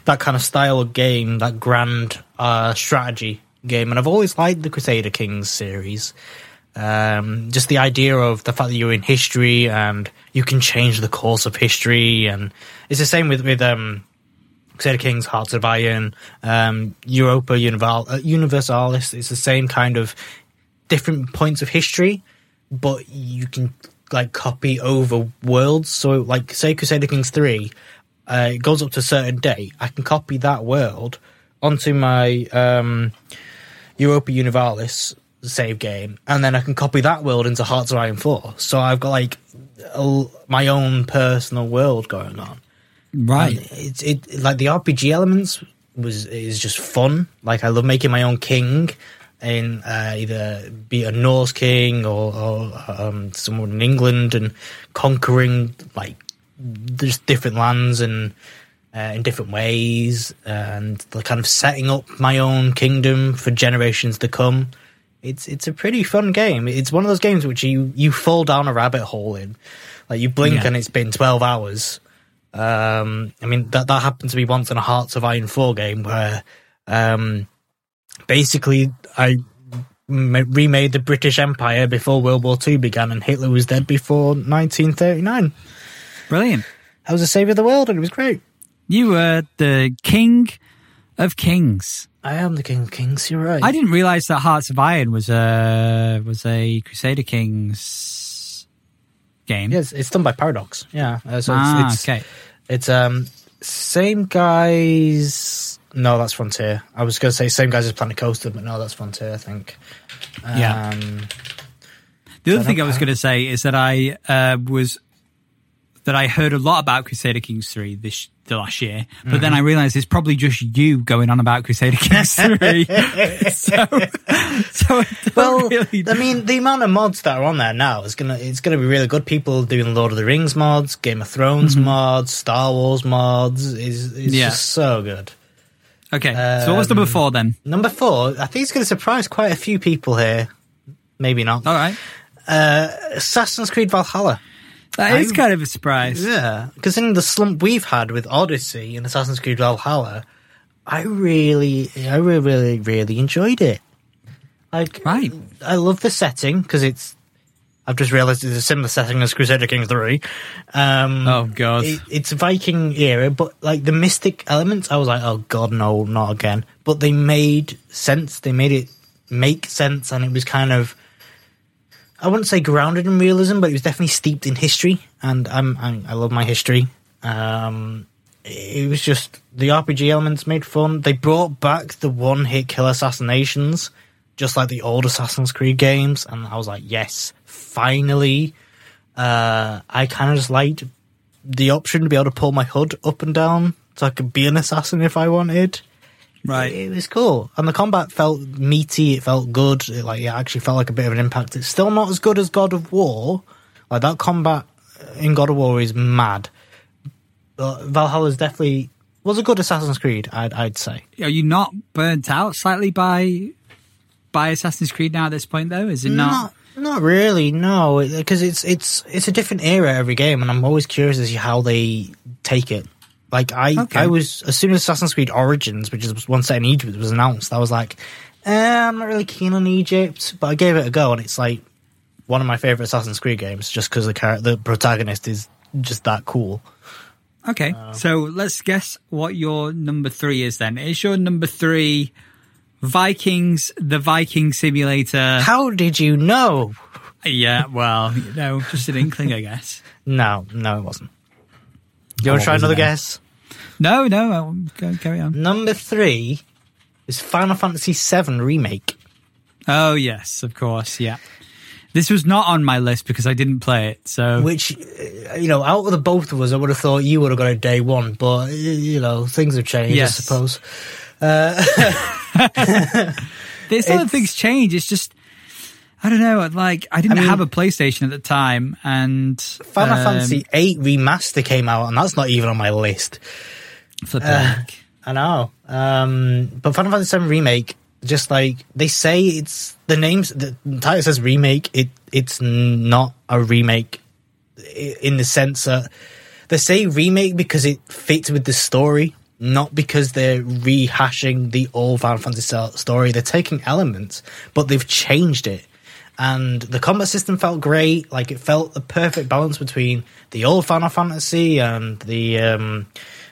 that kind of style of game, that grand uh, strategy game. And I've always liked the Crusader Kings series. Um, just the idea of the fact that you're in history and you can change the course of history, and it's the same with with um, Crusader Kings, Hearts of Iron, um, Europa uh, Universalis. It's the same kind of different points of history, but you can like copy over worlds. So, like, say Crusader Kings three, uh, it goes up to a certain date. I can copy that world onto my um, Europa Universalis save game, and then I can copy that world into Hearts of Iron four. So I've got like a, my own personal world going on. Right. It's it like the RPG elements was is just fun. Like I love making my own king, and uh, either be a Norse king or, or um, someone in England and conquering like just different lands and uh, in different ways, and the kind of setting up my own kingdom for generations to come. It's it's a pretty fun game. It's one of those games which you you fall down a rabbit hole in. Like you blink Yeah. and it's been twelve hours. Um, I mean that that happened to me once in a Hearts of Iron Four game where, um, basically I m- remade the British Empire before World War Two began, and Hitler was dead before 1939. Brilliant. I was a savior of the world, and it was great. You were the king of kings. I am the King of Kings. You're right. I didn't realize that Hearts of Iron was a was a Crusader Kings game. Yes, it's done by Paradox. Yeah, uh, so ah, it's, it's okay. It's um same guys. No, that's Frontier. I was going to say same guys as Planet Coaster, but no, that's Frontier. I think. Yeah. Um, The other I thing I was going to say is that I uh, was that I heard a lot about Crusader Kings three this the last year, but Mm-hmm. then I realized it's probably just you going on about Crusader Kings three. so, so I well, really. I mean, the amount of mods that are on there now is gonna it's gonna be really good. People doing Lord of the Rings mods, Game of Thrones mods, Star Wars mods is is Mm-hmm. Yeah. just so good. okay, so what was number um, four then? Number four, I think it's going to surprise quite a few people here. Maybe not. All right, Uh, Assassin's Creed Valhalla. That is I- kind of a surprise. Yeah, because in the slump we've had with Odyssey and Assassin's Creed Valhalla, I really, I really, really, really enjoyed it. Like, Right. I love the setting because it's. I've just realised it's a similar setting as Crusader Kings Three. Um, Oh, God. it, it's Viking era, but like the mystic elements, I was like, oh god, no, not again. But they made sense. They made it make sense, and it was kind of. I wouldn't say grounded in realism, but it was definitely steeped in history, and I'm, I'm I love my history. Um, it was just the RPG elements made fun. They brought back the one hit kill assassinations, just like the old Assassin's Creed games, and I was like, yes, finally. Uh, I kind of just liked the option to be able to pull my hood up and down so I could be an assassin if I wanted. Right. It, was cool. And the combat felt meaty, it felt good. It, like it actually felt like a bit of an impact. It's still not as good as God of War. Like that combat in God of War is mad. But Valhalla is definitely was a good Assassin's Creed, I'd I'd say. Are you not burnt out slightly by by Assassin's Creed now at this point though? Is it not? Not not really, no, because it's it's it's a different era every game, and I'm always curious as to how they take it. Like I, Okay. I was as soon as Assassin's Creed Origins, which is one set in Egypt, was announced, I was like, eh, I'm not really keen on Egypt, but I gave it a go, and it's like one of my favorite Assassin's Creed games, just because the char- the protagonist is just that cool. Okay, so let's guess what your number three is then. Is your number three Vikings, the Viking Simulator? How did you know? Yeah, well, you know, just an inkling, I guess. No, no, it wasn't. Do you want to try another guess? No, no, I'll go, carry on. Number three is Final Fantasy VII Remake. Oh, yes, of course, yeah. This was not on my list because I didn't play it, so Which, uh, you know, out of the both of us, I would have thought you would have got a day one, but, uh, you know, things have changed, Yes. I suppose. Uh, there's other things change. It's just I don't know. Like I didn't I mean- have a PlayStation at the time, and Final um, Fantasy VIII Remaster came out, and that's not even on my list. flipping Uh. I know. Um, but Final Fantasy VII Remake, just like they say, it's the names. The title says remake. It it's not a remake in the sense that they say remake because it fits with the story, not because they're rehashing the old Final Fantasy story. They're taking elements, but they've changed it. And the combat system felt great. Like it felt the perfect balance between the old Final Fantasy and the um,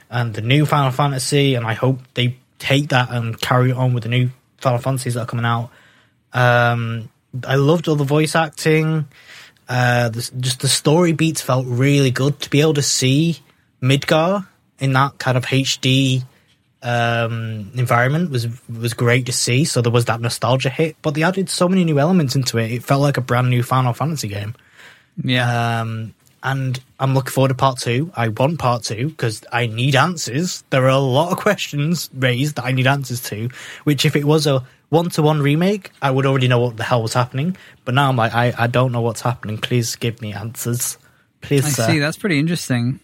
and the new Final Fantasy. And I hope they take that and carry it on with the new Final Fantasies that are coming out. Um, I loved all the voice acting. Uh, the, just the story beats felt really good to be able to see Midgar in that kind of HD um, environment was was great to see. So there was that nostalgia hit, but they added so many new elements into it. It felt like a brand new Final Fantasy game. yeah, Um, and I'm looking forward to part two. I want part two because I need answers. There are a lot of questions raised that I need answers to. Which, if it was a one to one remake, I would already know what the hell was happening. But now I'm like, I, I don't know what's happening. Please give me answers. Please, I sir. see. That's pretty interesting.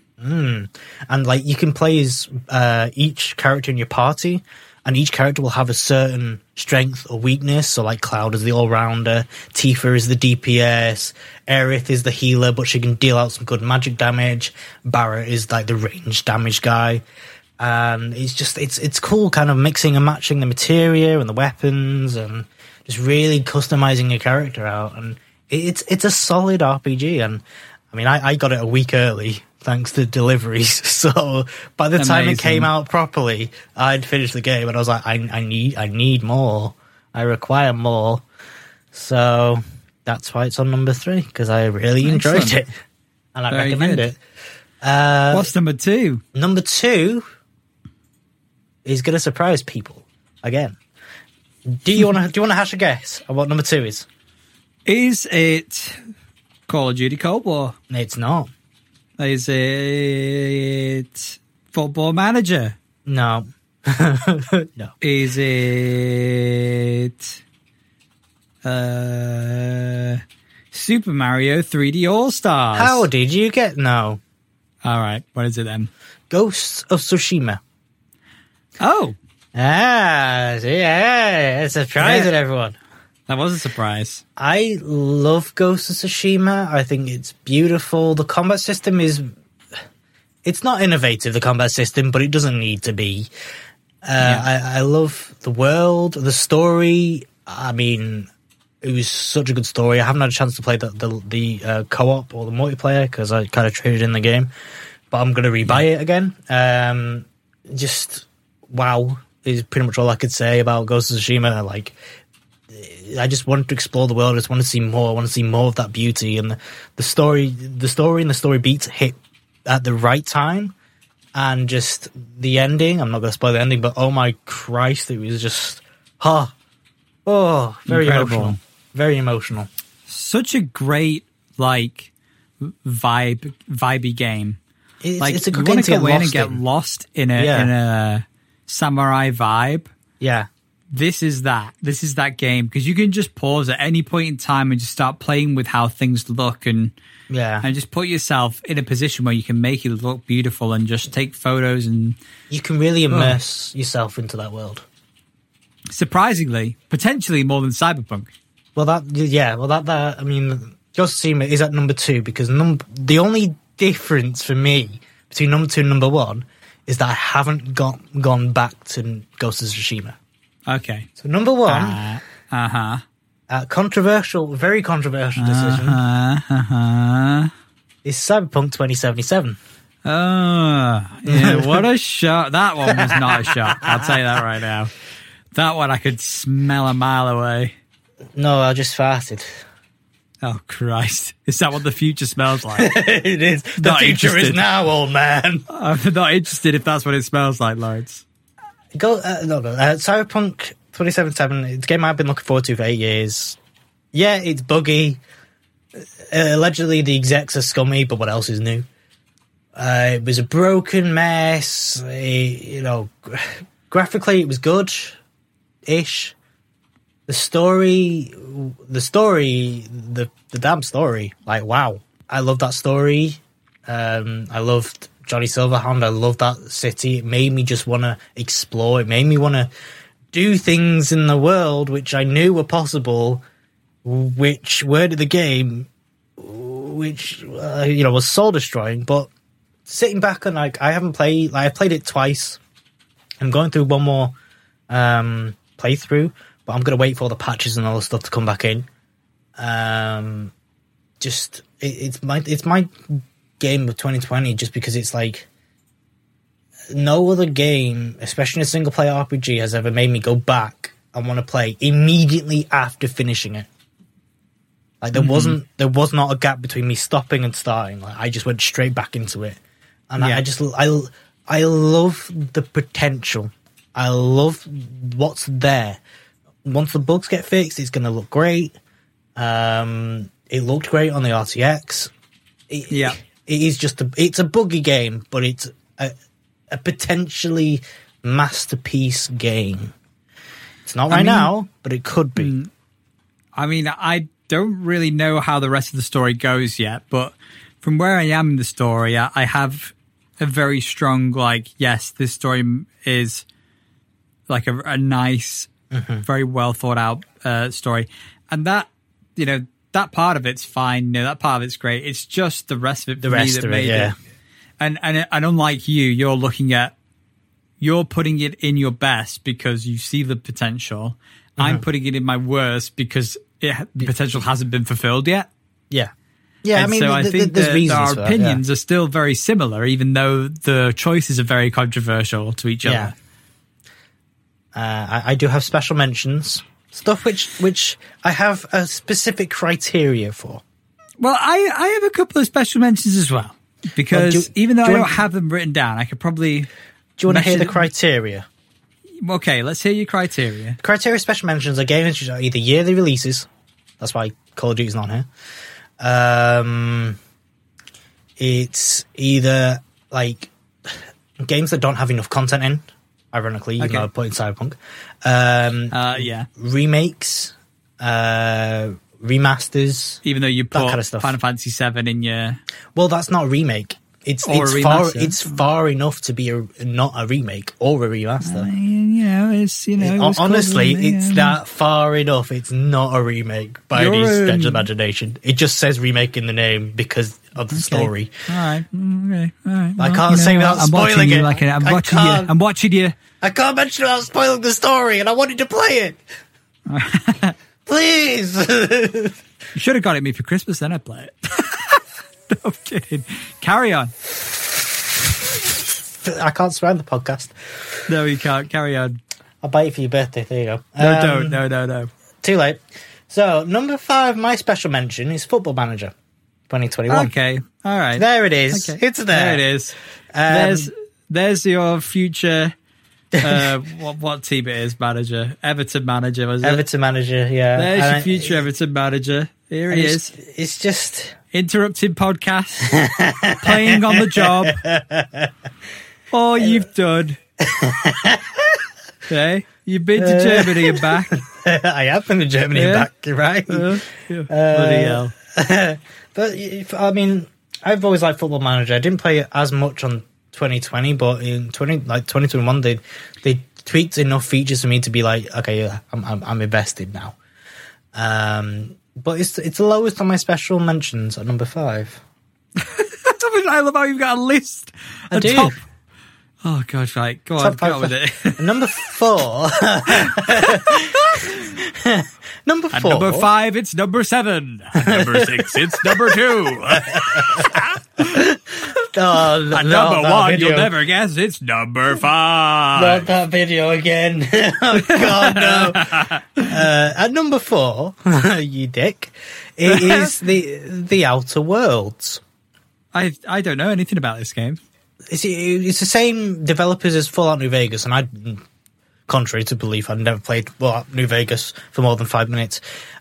And like you can play as uh, each character in your party and each character will have a certain strength or weakness. So like cloud is the all-rounder tifa is the dps aerith is the healer but she can deal out some good magic damage. Barret is like the range damage guy. And it's just it's it's cool kind of mixing and matching the materia and the weapons and just really customizing your character out. And it's it's a solid rpg and i mean i, I got it a week early thanks to deliveries so by the time it came out properly i'd finished the game and i was like i, I need i need more i require more so that's why it's on number three because i really enjoyed it and i Very recommend good. it uh, What's number two? Number two is going to surprise people again. Do you want to? Do you want to hash a guess on what number two is? Is it Call of Duty Cold War? It's not. Is it Football Manager? No. no. Is it uh, Super Mario 3D All Stars? How did you get no? All right, what is it then? Ghosts of Tsushima. Oh, Ah, see, yeah, it's surprising Yeah. everyone. That was a surprise. I love Ghost of Tsushima. I think it's beautiful. The combat system is. It's not innovative, the combat system, but it doesn't need to be. Uh, I, I love the world, the story. I mean, it was such a good story. I haven't had a chance to play the the, the uh, co-op or the multiplayer because I kind of traded in the game, but I'm going to rebuy it again. Um, just wow is pretty much all I could say about Ghost of Tsushima. Like, I just wanted to explore the world. I just want to see more. I want to see more of that beauty and the, the story. The story and the story beats hit at the right time, and just the ending. I'm not going to spoil the ending, but oh my Christ, it was just ha, oh, very Incredible. emotional, very emotional. Such a great like vibe, vibey game. It's, Like it's a you good want game to go get in and get in. lost in a Yeah. in a samurai vibe. Yeah, this is that. This is that game because you can just pause at any point in time and just start playing with how things look and yeah. and just put yourself in a position where you can make it look beautiful and just take photos and you can really oh. immerse yourself into that world. surprisingly, potentially more than Cyberpunk. Well, that yeah. Well, that that I mean, Ghost of Tsushima is at number two because number the only difference for me between number two and number one is that I haven't got gone back to Ghost of Tsushima. Okay. So number one, Uh huh. uh, controversial, very controversial decision Uh, uh, is Cyberpunk 2077. oh, yeah, what a shot. That one was not a shot. I'll tell you that right now. That one I could smell a mile away. No, I just farted. Oh, Christ. Is that what the future smells like? it is. The Not future is now, old man. I'm not interested if that's what it smells like, Lawrence. Go, uh, no, no. Uh, Cyberpunk 2077. It's a game I've been looking forward to for eight years. Yeah, it's buggy. Uh, allegedly, the execs are scummy, but what else is new? Uh, it was a broken mess. It- you know, gra- graphically, it was good ish. The story, the story, the the damn story. Like, wow, I love that story. Um, I loved Johnny Silverhand. I love that city. It made me just want to explore. It made me want to do things in the world which I knew were possible, which were to the game, which uh, you know was soul destroying. But sitting back and like I haven't played, like I played it twice. I'm going through one more um, playthrough, but I'm gonna wait for all the patches and all the stuff to come back in. Um, just it, it's my it's my game of 2020 just because it's like no other game, especially a single player RPG, has ever made me go back and want to play immediately after finishing it. Like there wasn't, there was not a gap between me stopping and starting. Like I just went straight back into it, and I, Yeah. I just, I, I love the potential. I love what's there. Once the bugs get fixed, it's going to look great. Um, it looked great on the RTX. It, Yeah. it is just a, it's a buggy game, but it's a, a potentially masterpiece game. It's not right mean- now, but it could be. I mean, I don't really know how the rest of the story goes yet, but from where I am in the story, I, I have a very strong, like, yes, this story is like a, a nice, Mm-hmm. very well thought out uh, story. And that, you know, that part of it's fine. You know, that part of it's great. It's just the rest of it. The for me rest that of it, made yeah. And, and, and unlike you, you're looking at, you're putting it in your best because you see the potential. I'm Mm-hmm. putting it in my worst because it, the potential hasn't been fulfilled yet. Yeah, yeah. And I mean, so I th- th- think there's that reasons our for that, yeah. opinions are still very similar, even though the choices are very controversial to each Yeah. other. Uh, I, I do have special mentions, stuff which which I have a specific criteria for. Well, I, I have a couple of special mentions as well because Well, do- even though do I don't have them written down, I could probably. Do you want to hear the criteria? Okay, let's hear your criteria. Criteria special mentions are games which are either yearly releases. That's why Call of Duty's not here. Um, it's either like games that don't have enough content in. Ironically, even Okay. though I put in Cyberpunk. Um, Uh, yeah, remakes, uh, remasters. even though you put kind of stuff. Final Fantasy VII in your. Well, that's not a remake. It's Or it's far it's far enough to be a not a remake or a remaster. You know, it's you know. it Honestly, yeah. it's that far enough. It's not a remake by any stretch of imagination. It just says remake in the name because of the story. All right, mm, okay, all right. I can't you know, say without I'm watching spoiling you it. Like, I'm I watching you. can't. I'm watching you. I can't mention without spoiling the story, and I wanted to play it. Please. You should have got it me for Christmas, then I'd play it. I'm kidding. Carry on. I can't swear on the podcast. No, you can't. Carry on. I'll buy it for your birthday. There you go. No, Um, don't. No, no, no. Too late. So number five, my special mention is Football Manager, 2021. Okay. All right. There it is. Okay. It's there. There it is. Um, there's there's your future. Uh, what what team it is manager? Everton manager was it? Everton manager. Yeah. There's And your I- future Everton manager. Here he is, it's just interrupting podcast, playing on the job. All you've done. Okay, you've been to Germany and back. I have been to Germany and back. You're right. Uh, yeah. Bloody hell. But if, I mean, I've always liked Football Manager. I didn't play it as much on 2020, but in 20 like 2021, they they tweaked enough features for me to be like, okay, I'm I'm, I'm invested now. Um, but it's it's the lowest on my special mentions at number five. I love how you've got a list. I A do. top. Oh gosh, right. Go on, go on with it. Number four. Number At four. number five, it's number seven. At number six, it's number two. Oh, At number one, video. you'll never guess it's number five. Not that video again. oh God, no. uh, at number four, you dick, it is the the Outer Worlds. I I don't know anything about this game. It's, it's the same developers as Fallout New Vegas, and I, contrary to belief, I'd never played Fallout New Vegas for more than five minutes,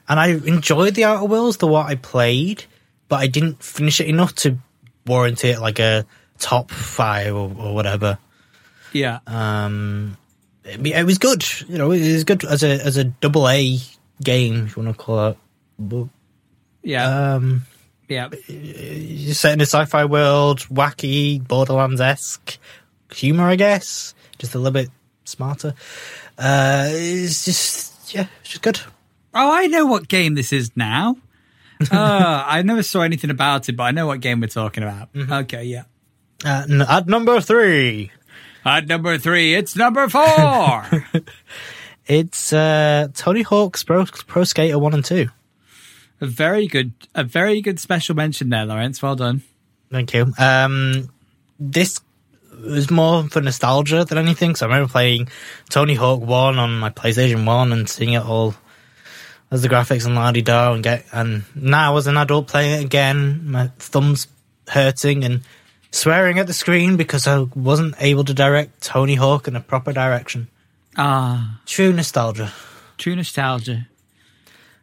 and I enjoyed the Outer Worlds, the what I played, but I didn't finish it enough to warrant it like a top five or, or whatever. Yeah. Um, it, it was good, you know, it was good as a as a double A game, if you want to call it. But, yeah. um, yeah. you're set in a sci-fi world, wacky, Borderlands esque humor, I guess, just a little bit smarter. Uh, it's just yeah, it's just good. Oh, I know what game this is now. uh, I never saw anything about it, but I know what game we're talking about. Mm-hmm. Okay, yeah. Uh, n- at number three, At number three, it's number four. it's uh, Tony Hawk's Pro, Pro Skater One and Two. A very good, a very good special mention there, Lawrence. Well done. Thank you. Um, this was more for nostalgia than anything. So I remember playing Tony Hawk One on my PlayStation One and seeing it all as the graphics and la da and get. And now as an adult playing it again, my thumbs hurting and swearing at the screen because I wasn't able to direct Tony Hawk in a proper direction. Ah, True nostalgia. true nostalgia.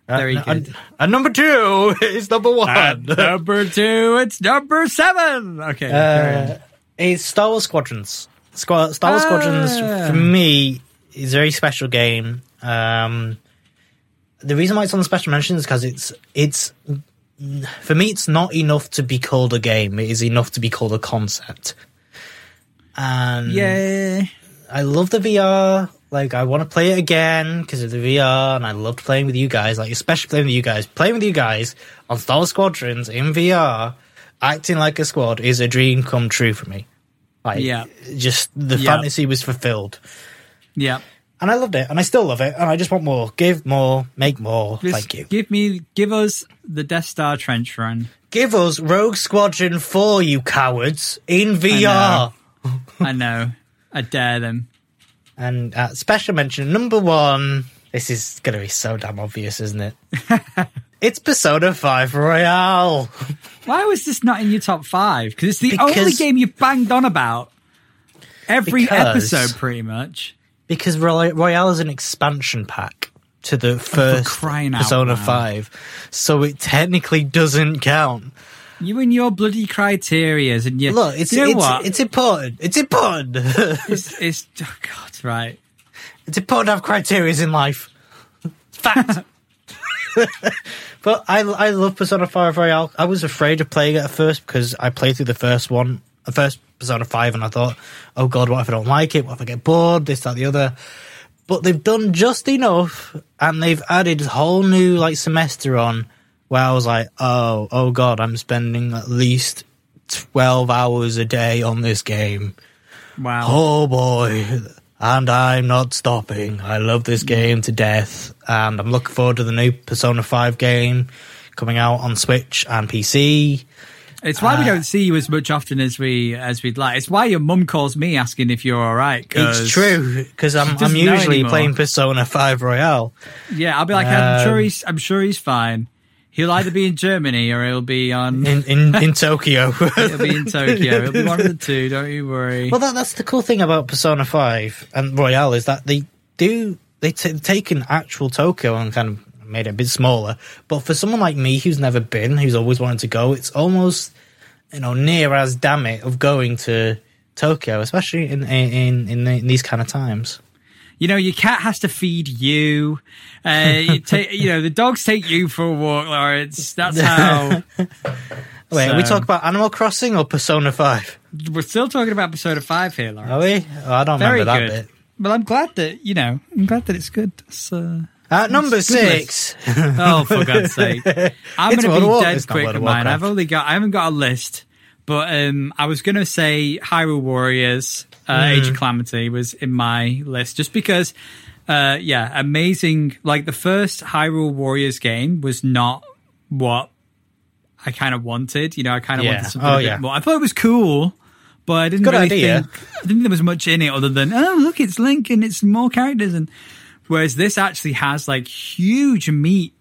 Uh, Very and- good. And, number two is number one. At number two, it's number seven. Okay. carry. Uh, it's Star Wars Squadrons. Squa- Star Wars Ah. Squadrons for me is a very special game. Um, the reason why it's on the special mention is because it's it's for me it's not enough to be called a game. It is enough to be called a concept. And yeah. I love the VR. Like I want to play it again because of the VR, and I loved playing with you guys. Like especially playing with you guys. Playing with you guys on Star Wars Squadrons in VR, acting like a squad is a dream come true for me. Like, Yeah. just the Yeah. fantasy was fulfilled, Yeah. and I loved it, and I still love it, and I just want more. Give more, make more. Just Thank you. Give me, give us the Death Star trench run. Give us Rogue Squadron Four, you cowards, in VR. I know. I dare them. And uh, special mention number one. This is going to be so damn obvious, isn't it? it's Persona 5 Royal. Why was this not in your top five? Because it's the only game you banged on about every Because- episode, pretty much. Because Roy- Royal is an expansion pack to the first out Persona loud. 5. So it technically doesn't count. You and your bloody criterias, and you Look, it's you know it's, what? it's important. It's important. it's, it's oh God, right? it's important to have criterias in life. Fact. but I, I love Persona 5 Royal. I was afraid of playing it at first because I played through the first one, the first Persona 5, and I thought, oh god, what if I don't like it? What if I get bored? This, that, the other. But they've done just enough, and they've added a whole new like semester on where I was like, oh, oh god, I'm spending at least 12 hours a day on this game. Wow. Oh boy. And I'm not stopping. I love this game to death. And I'm looking forward to the new Persona 5 game coming out on Switch and PC. It's why we uh, don't see you as much often as we as we'd like. It's why your mum calls me asking if you're all right. It's true because I'm, I'm usually playing Persona 5 Royal. Yeah, I'll be like, I'm sure Um, he's. I'm sure he's fine. He'll either be in Germany or he'll be on. in, in, in Tokyo. he'll be in Tokyo. He'll be one of the two. Don't you worry. Well, that, that's the cool thing about Persona 5 and Royal is that they do, they t- taken actual Tokyo and kind of made it a bit smaller. But for someone like me who's never been, who's always wanted to go, it's almost, you know, near as damn it of going to Tokyo, especially in, in, in, in these kind of times. You know, your cat has to feed you. Uh, you, take, you know, the dogs take you for a walk, Lawrence. That's how. Wait, are we talk about Animal Crossing or Persona 5? We're still talking about Persona 5 here, Lawrence. Are we? Oh, I don't Very remember that good. bit. Well, I'm glad that, you know, I'm glad that it's good. It's, uh, At number six, oh, for God's sake. I'm going to be dead quick of mine. I've only got, I haven't got a list, but um, I was going to say Hyrule Warriors, uh, Hmm. Age of Calamity was in my list just because Uh, yeah, amazing. Like the first Hyrule Warriors game was not what I kind of wanted. You know, I kind of Yeah. wanted something Oh, a bit yeah. more. I thought it was cool, but I didn't Good really idea. think. I didn't think there was much in it other than oh look, it's Link and it's more characters. And whereas this actually has like huge meat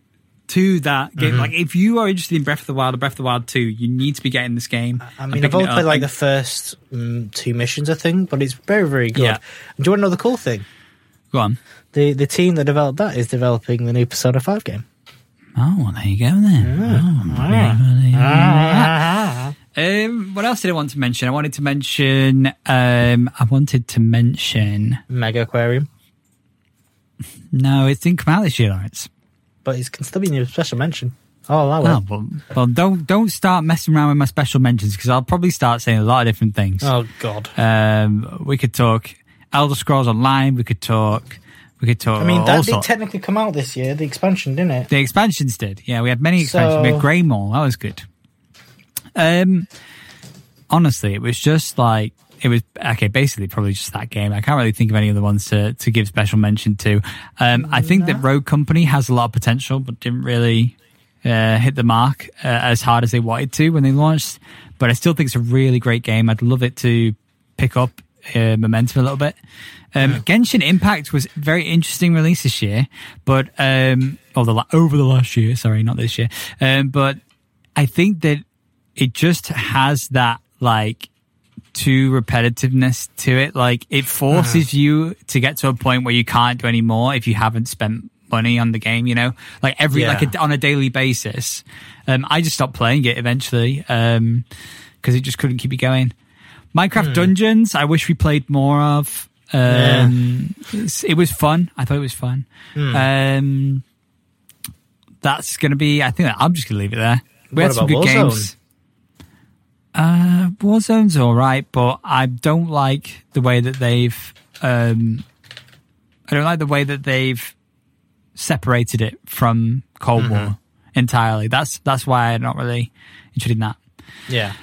to that game. Mm-hmm. Like if you are interested in Breath of the Wild or Breath of the Wild Two, you need to be getting this game. I mean, I've only played like the first um, two missions, I think, but it's very, very good. Yeah. And do you want to know the cool thing? Go on. The the team that developed that is developing the new Persona Five game. Oh, well, there you go then. Ah. Oh, Um, what else did I want to mention? I wanted to mention. Um, I wanted to mention. Megaquarium, No, it didn't come out this year, Lawrence. But it can still be in your special mention. Oh, allow Oh, well, well, don't don't start messing around with my special mentions because I'll probably start saying a lot of different things. Oh God. Um, we could talk Elder Scrolls Online. We could talk. We could talk. I mean, that did technically come out this year. The expansion, didn't it? The expansions did. Yeah, we had many expansions. We So- had Greymoor. That was good. Um, honestly, it was just like it was okay. Basically, probably just that game. I can't really think of any other ones to to give special mention to. Um, I think that Rogue Company has a lot of potential, but didn't really uh, hit the mark uh, as hard as they wanted to when they launched. But I still think it's a really great game. I'd love it to pick up uh, momentum a little bit. Um, Genshin Impact was a very interesting release this year, but um, or the over the last year. Sorry, not this year. Um, but I think that it just has that like too repetitiveness to it. Like it forces you to get to a point where you can't do any more if you haven't spent money on the game. You know, like every Yeah. like a, on a daily basis. Um, I just stopped playing it eventually because it just couldn't keep it going. Minecraft Dungeons, I wish we played more of. Um, it's- It was fun. I thought it was fun. Um, that's going to be. I think I'm just going to leave it there. We What had some good Warzone? games. Uh, Warzone's all right, but I don't like the way that they've. Um, I don't like the way that they've separated it from Cold Mm-hmm. War entirely. That's that's why I'm not really interested in that. Yeah.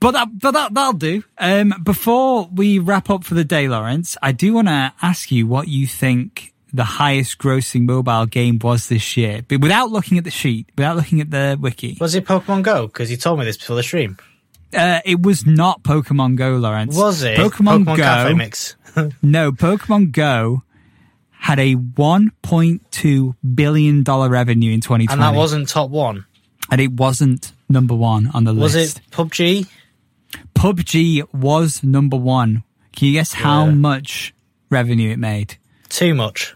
But that, but that, that'll do. Um, before we wrap up for the day, Lawrence, I do want to ask you what you think the highest grossing mobile game was this year, but without looking at the sheet, without looking at the wiki. Was it Pokemon Go? Because you told me this before the stream. Uh, it was not Pokemon Go, Lawrence. Was it Pokemon, Cafe Go? Mix? No, Pokemon Go had a 1.2 billion dollar revenue in 2020, and that wasn't top one. and it wasn't number one on the Was list. Was it PUBG? PUBG was number one. Can you guess how much revenue it made? Too much.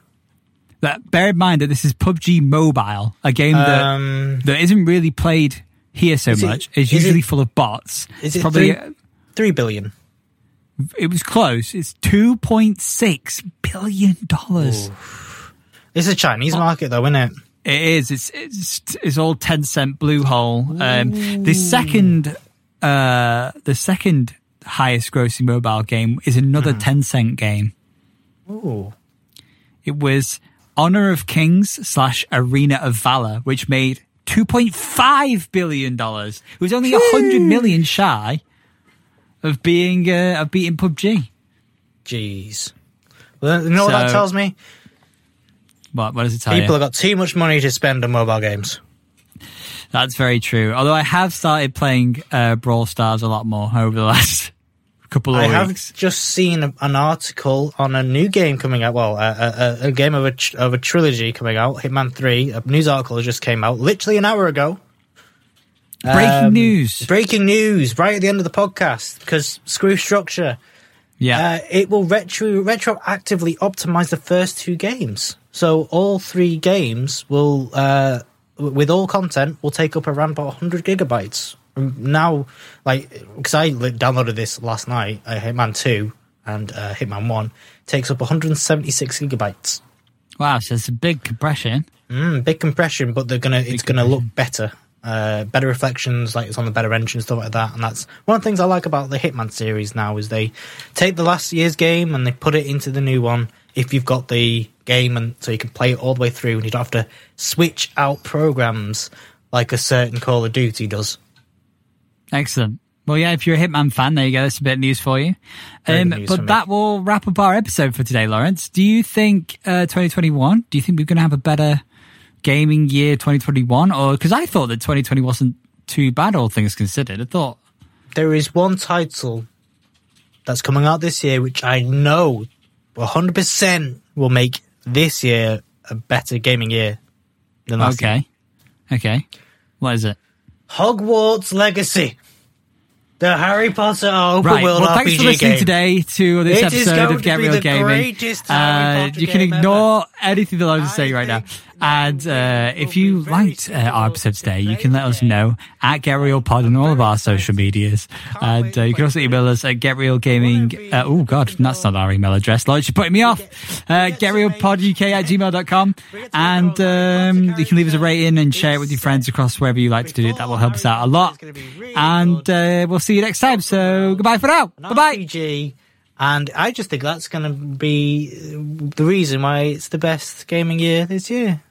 That bear in mind that this is PUBG Mobile, a game that Um, that isn't really played here so Is it- much. It's is it- usually full of bots. is It's it probably three- three billion. it was close. It's two point six billion dollars. This is a Chinese market, though, isn't it? It is. It's it's it's all Tencent blue hole. Um, the second uh the second highest grossing mobile game is another Hmm. Tencent game. Ooh. It was Honor of Kings slash Arena of Valor, which made two point five billion dollars. It was only a hundred million shy of being uh, of beating PUBG. Jeez. Well, you know what that tells me? What what does it tell People you? have got too much money to spend on mobile games. That's very true. Although I have started playing uh, Brawl Stars a lot more over the last couple of I have just seen an article on a new game coming out. Well, a, a, a- a game of a tr- of a trilogy coming out, Hitman Three. A news article just came out literally an hour ago. Breaking Um, news. Breaking news! Right at the end of the podcast because screw structure. Yeah. Uh, it will retro retroactively optimize the first two games. So all three games will, uh, with all content, will take up around about 100 gigabytes. Now, like, because I downloaded this last night, uh, Hitman 2 and uh, Hitman 1 takes up 176 gigabytes. wow. So it's a big compression. Mm, big compression, but they're gonna it's gonna look better. Uh, better reflections, like it's on the better engine, stuff like that. And that's one of the things I like about the Hitman series now is they take the last year's game and they put it into the new one. If you've got the game, and so you can play it all the way through, and you don't have to switch out programs like a certain Call of Duty does. Excellent. Well, yeah, if you're a Hitman fan, there you go. That's a bit of news for you. Um, news but for that will wrap up our episode for today, Lawrence. Do you think uh, 2021? Do you think we're going to have a better gaming year 2021? Or because I thought that 2020 wasn't too bad, all things considered. I thought, There is one title that's coming out this year, which I know 100% will make this year a better gaming year than last year. okay, okay, what is it? Hogwarts Legacy. The Harry Potter open Right. world Well, RPG thanks for listening game. today to this It is episode of Get Reel Gaming. Uh, you can ignore anything that I was I saying right now. And uh, if you liked uh, our episode today, you can let us know at Get Reel Pod on all of our social medias. And uh, you can also email us at getreelgaming. Uh, oh, God, that's not our email address. Lawrence, you're putting me off. Uh, getreelpoduk at gmail.com. And um, you can leave us a rating and share it with your friends across wherever you like to do it. That will help us out a lot. And uh, we'll see you next time. So goodbye for now. Bye bye. And I just think that's going to be the reason why it's the best gaming year this year.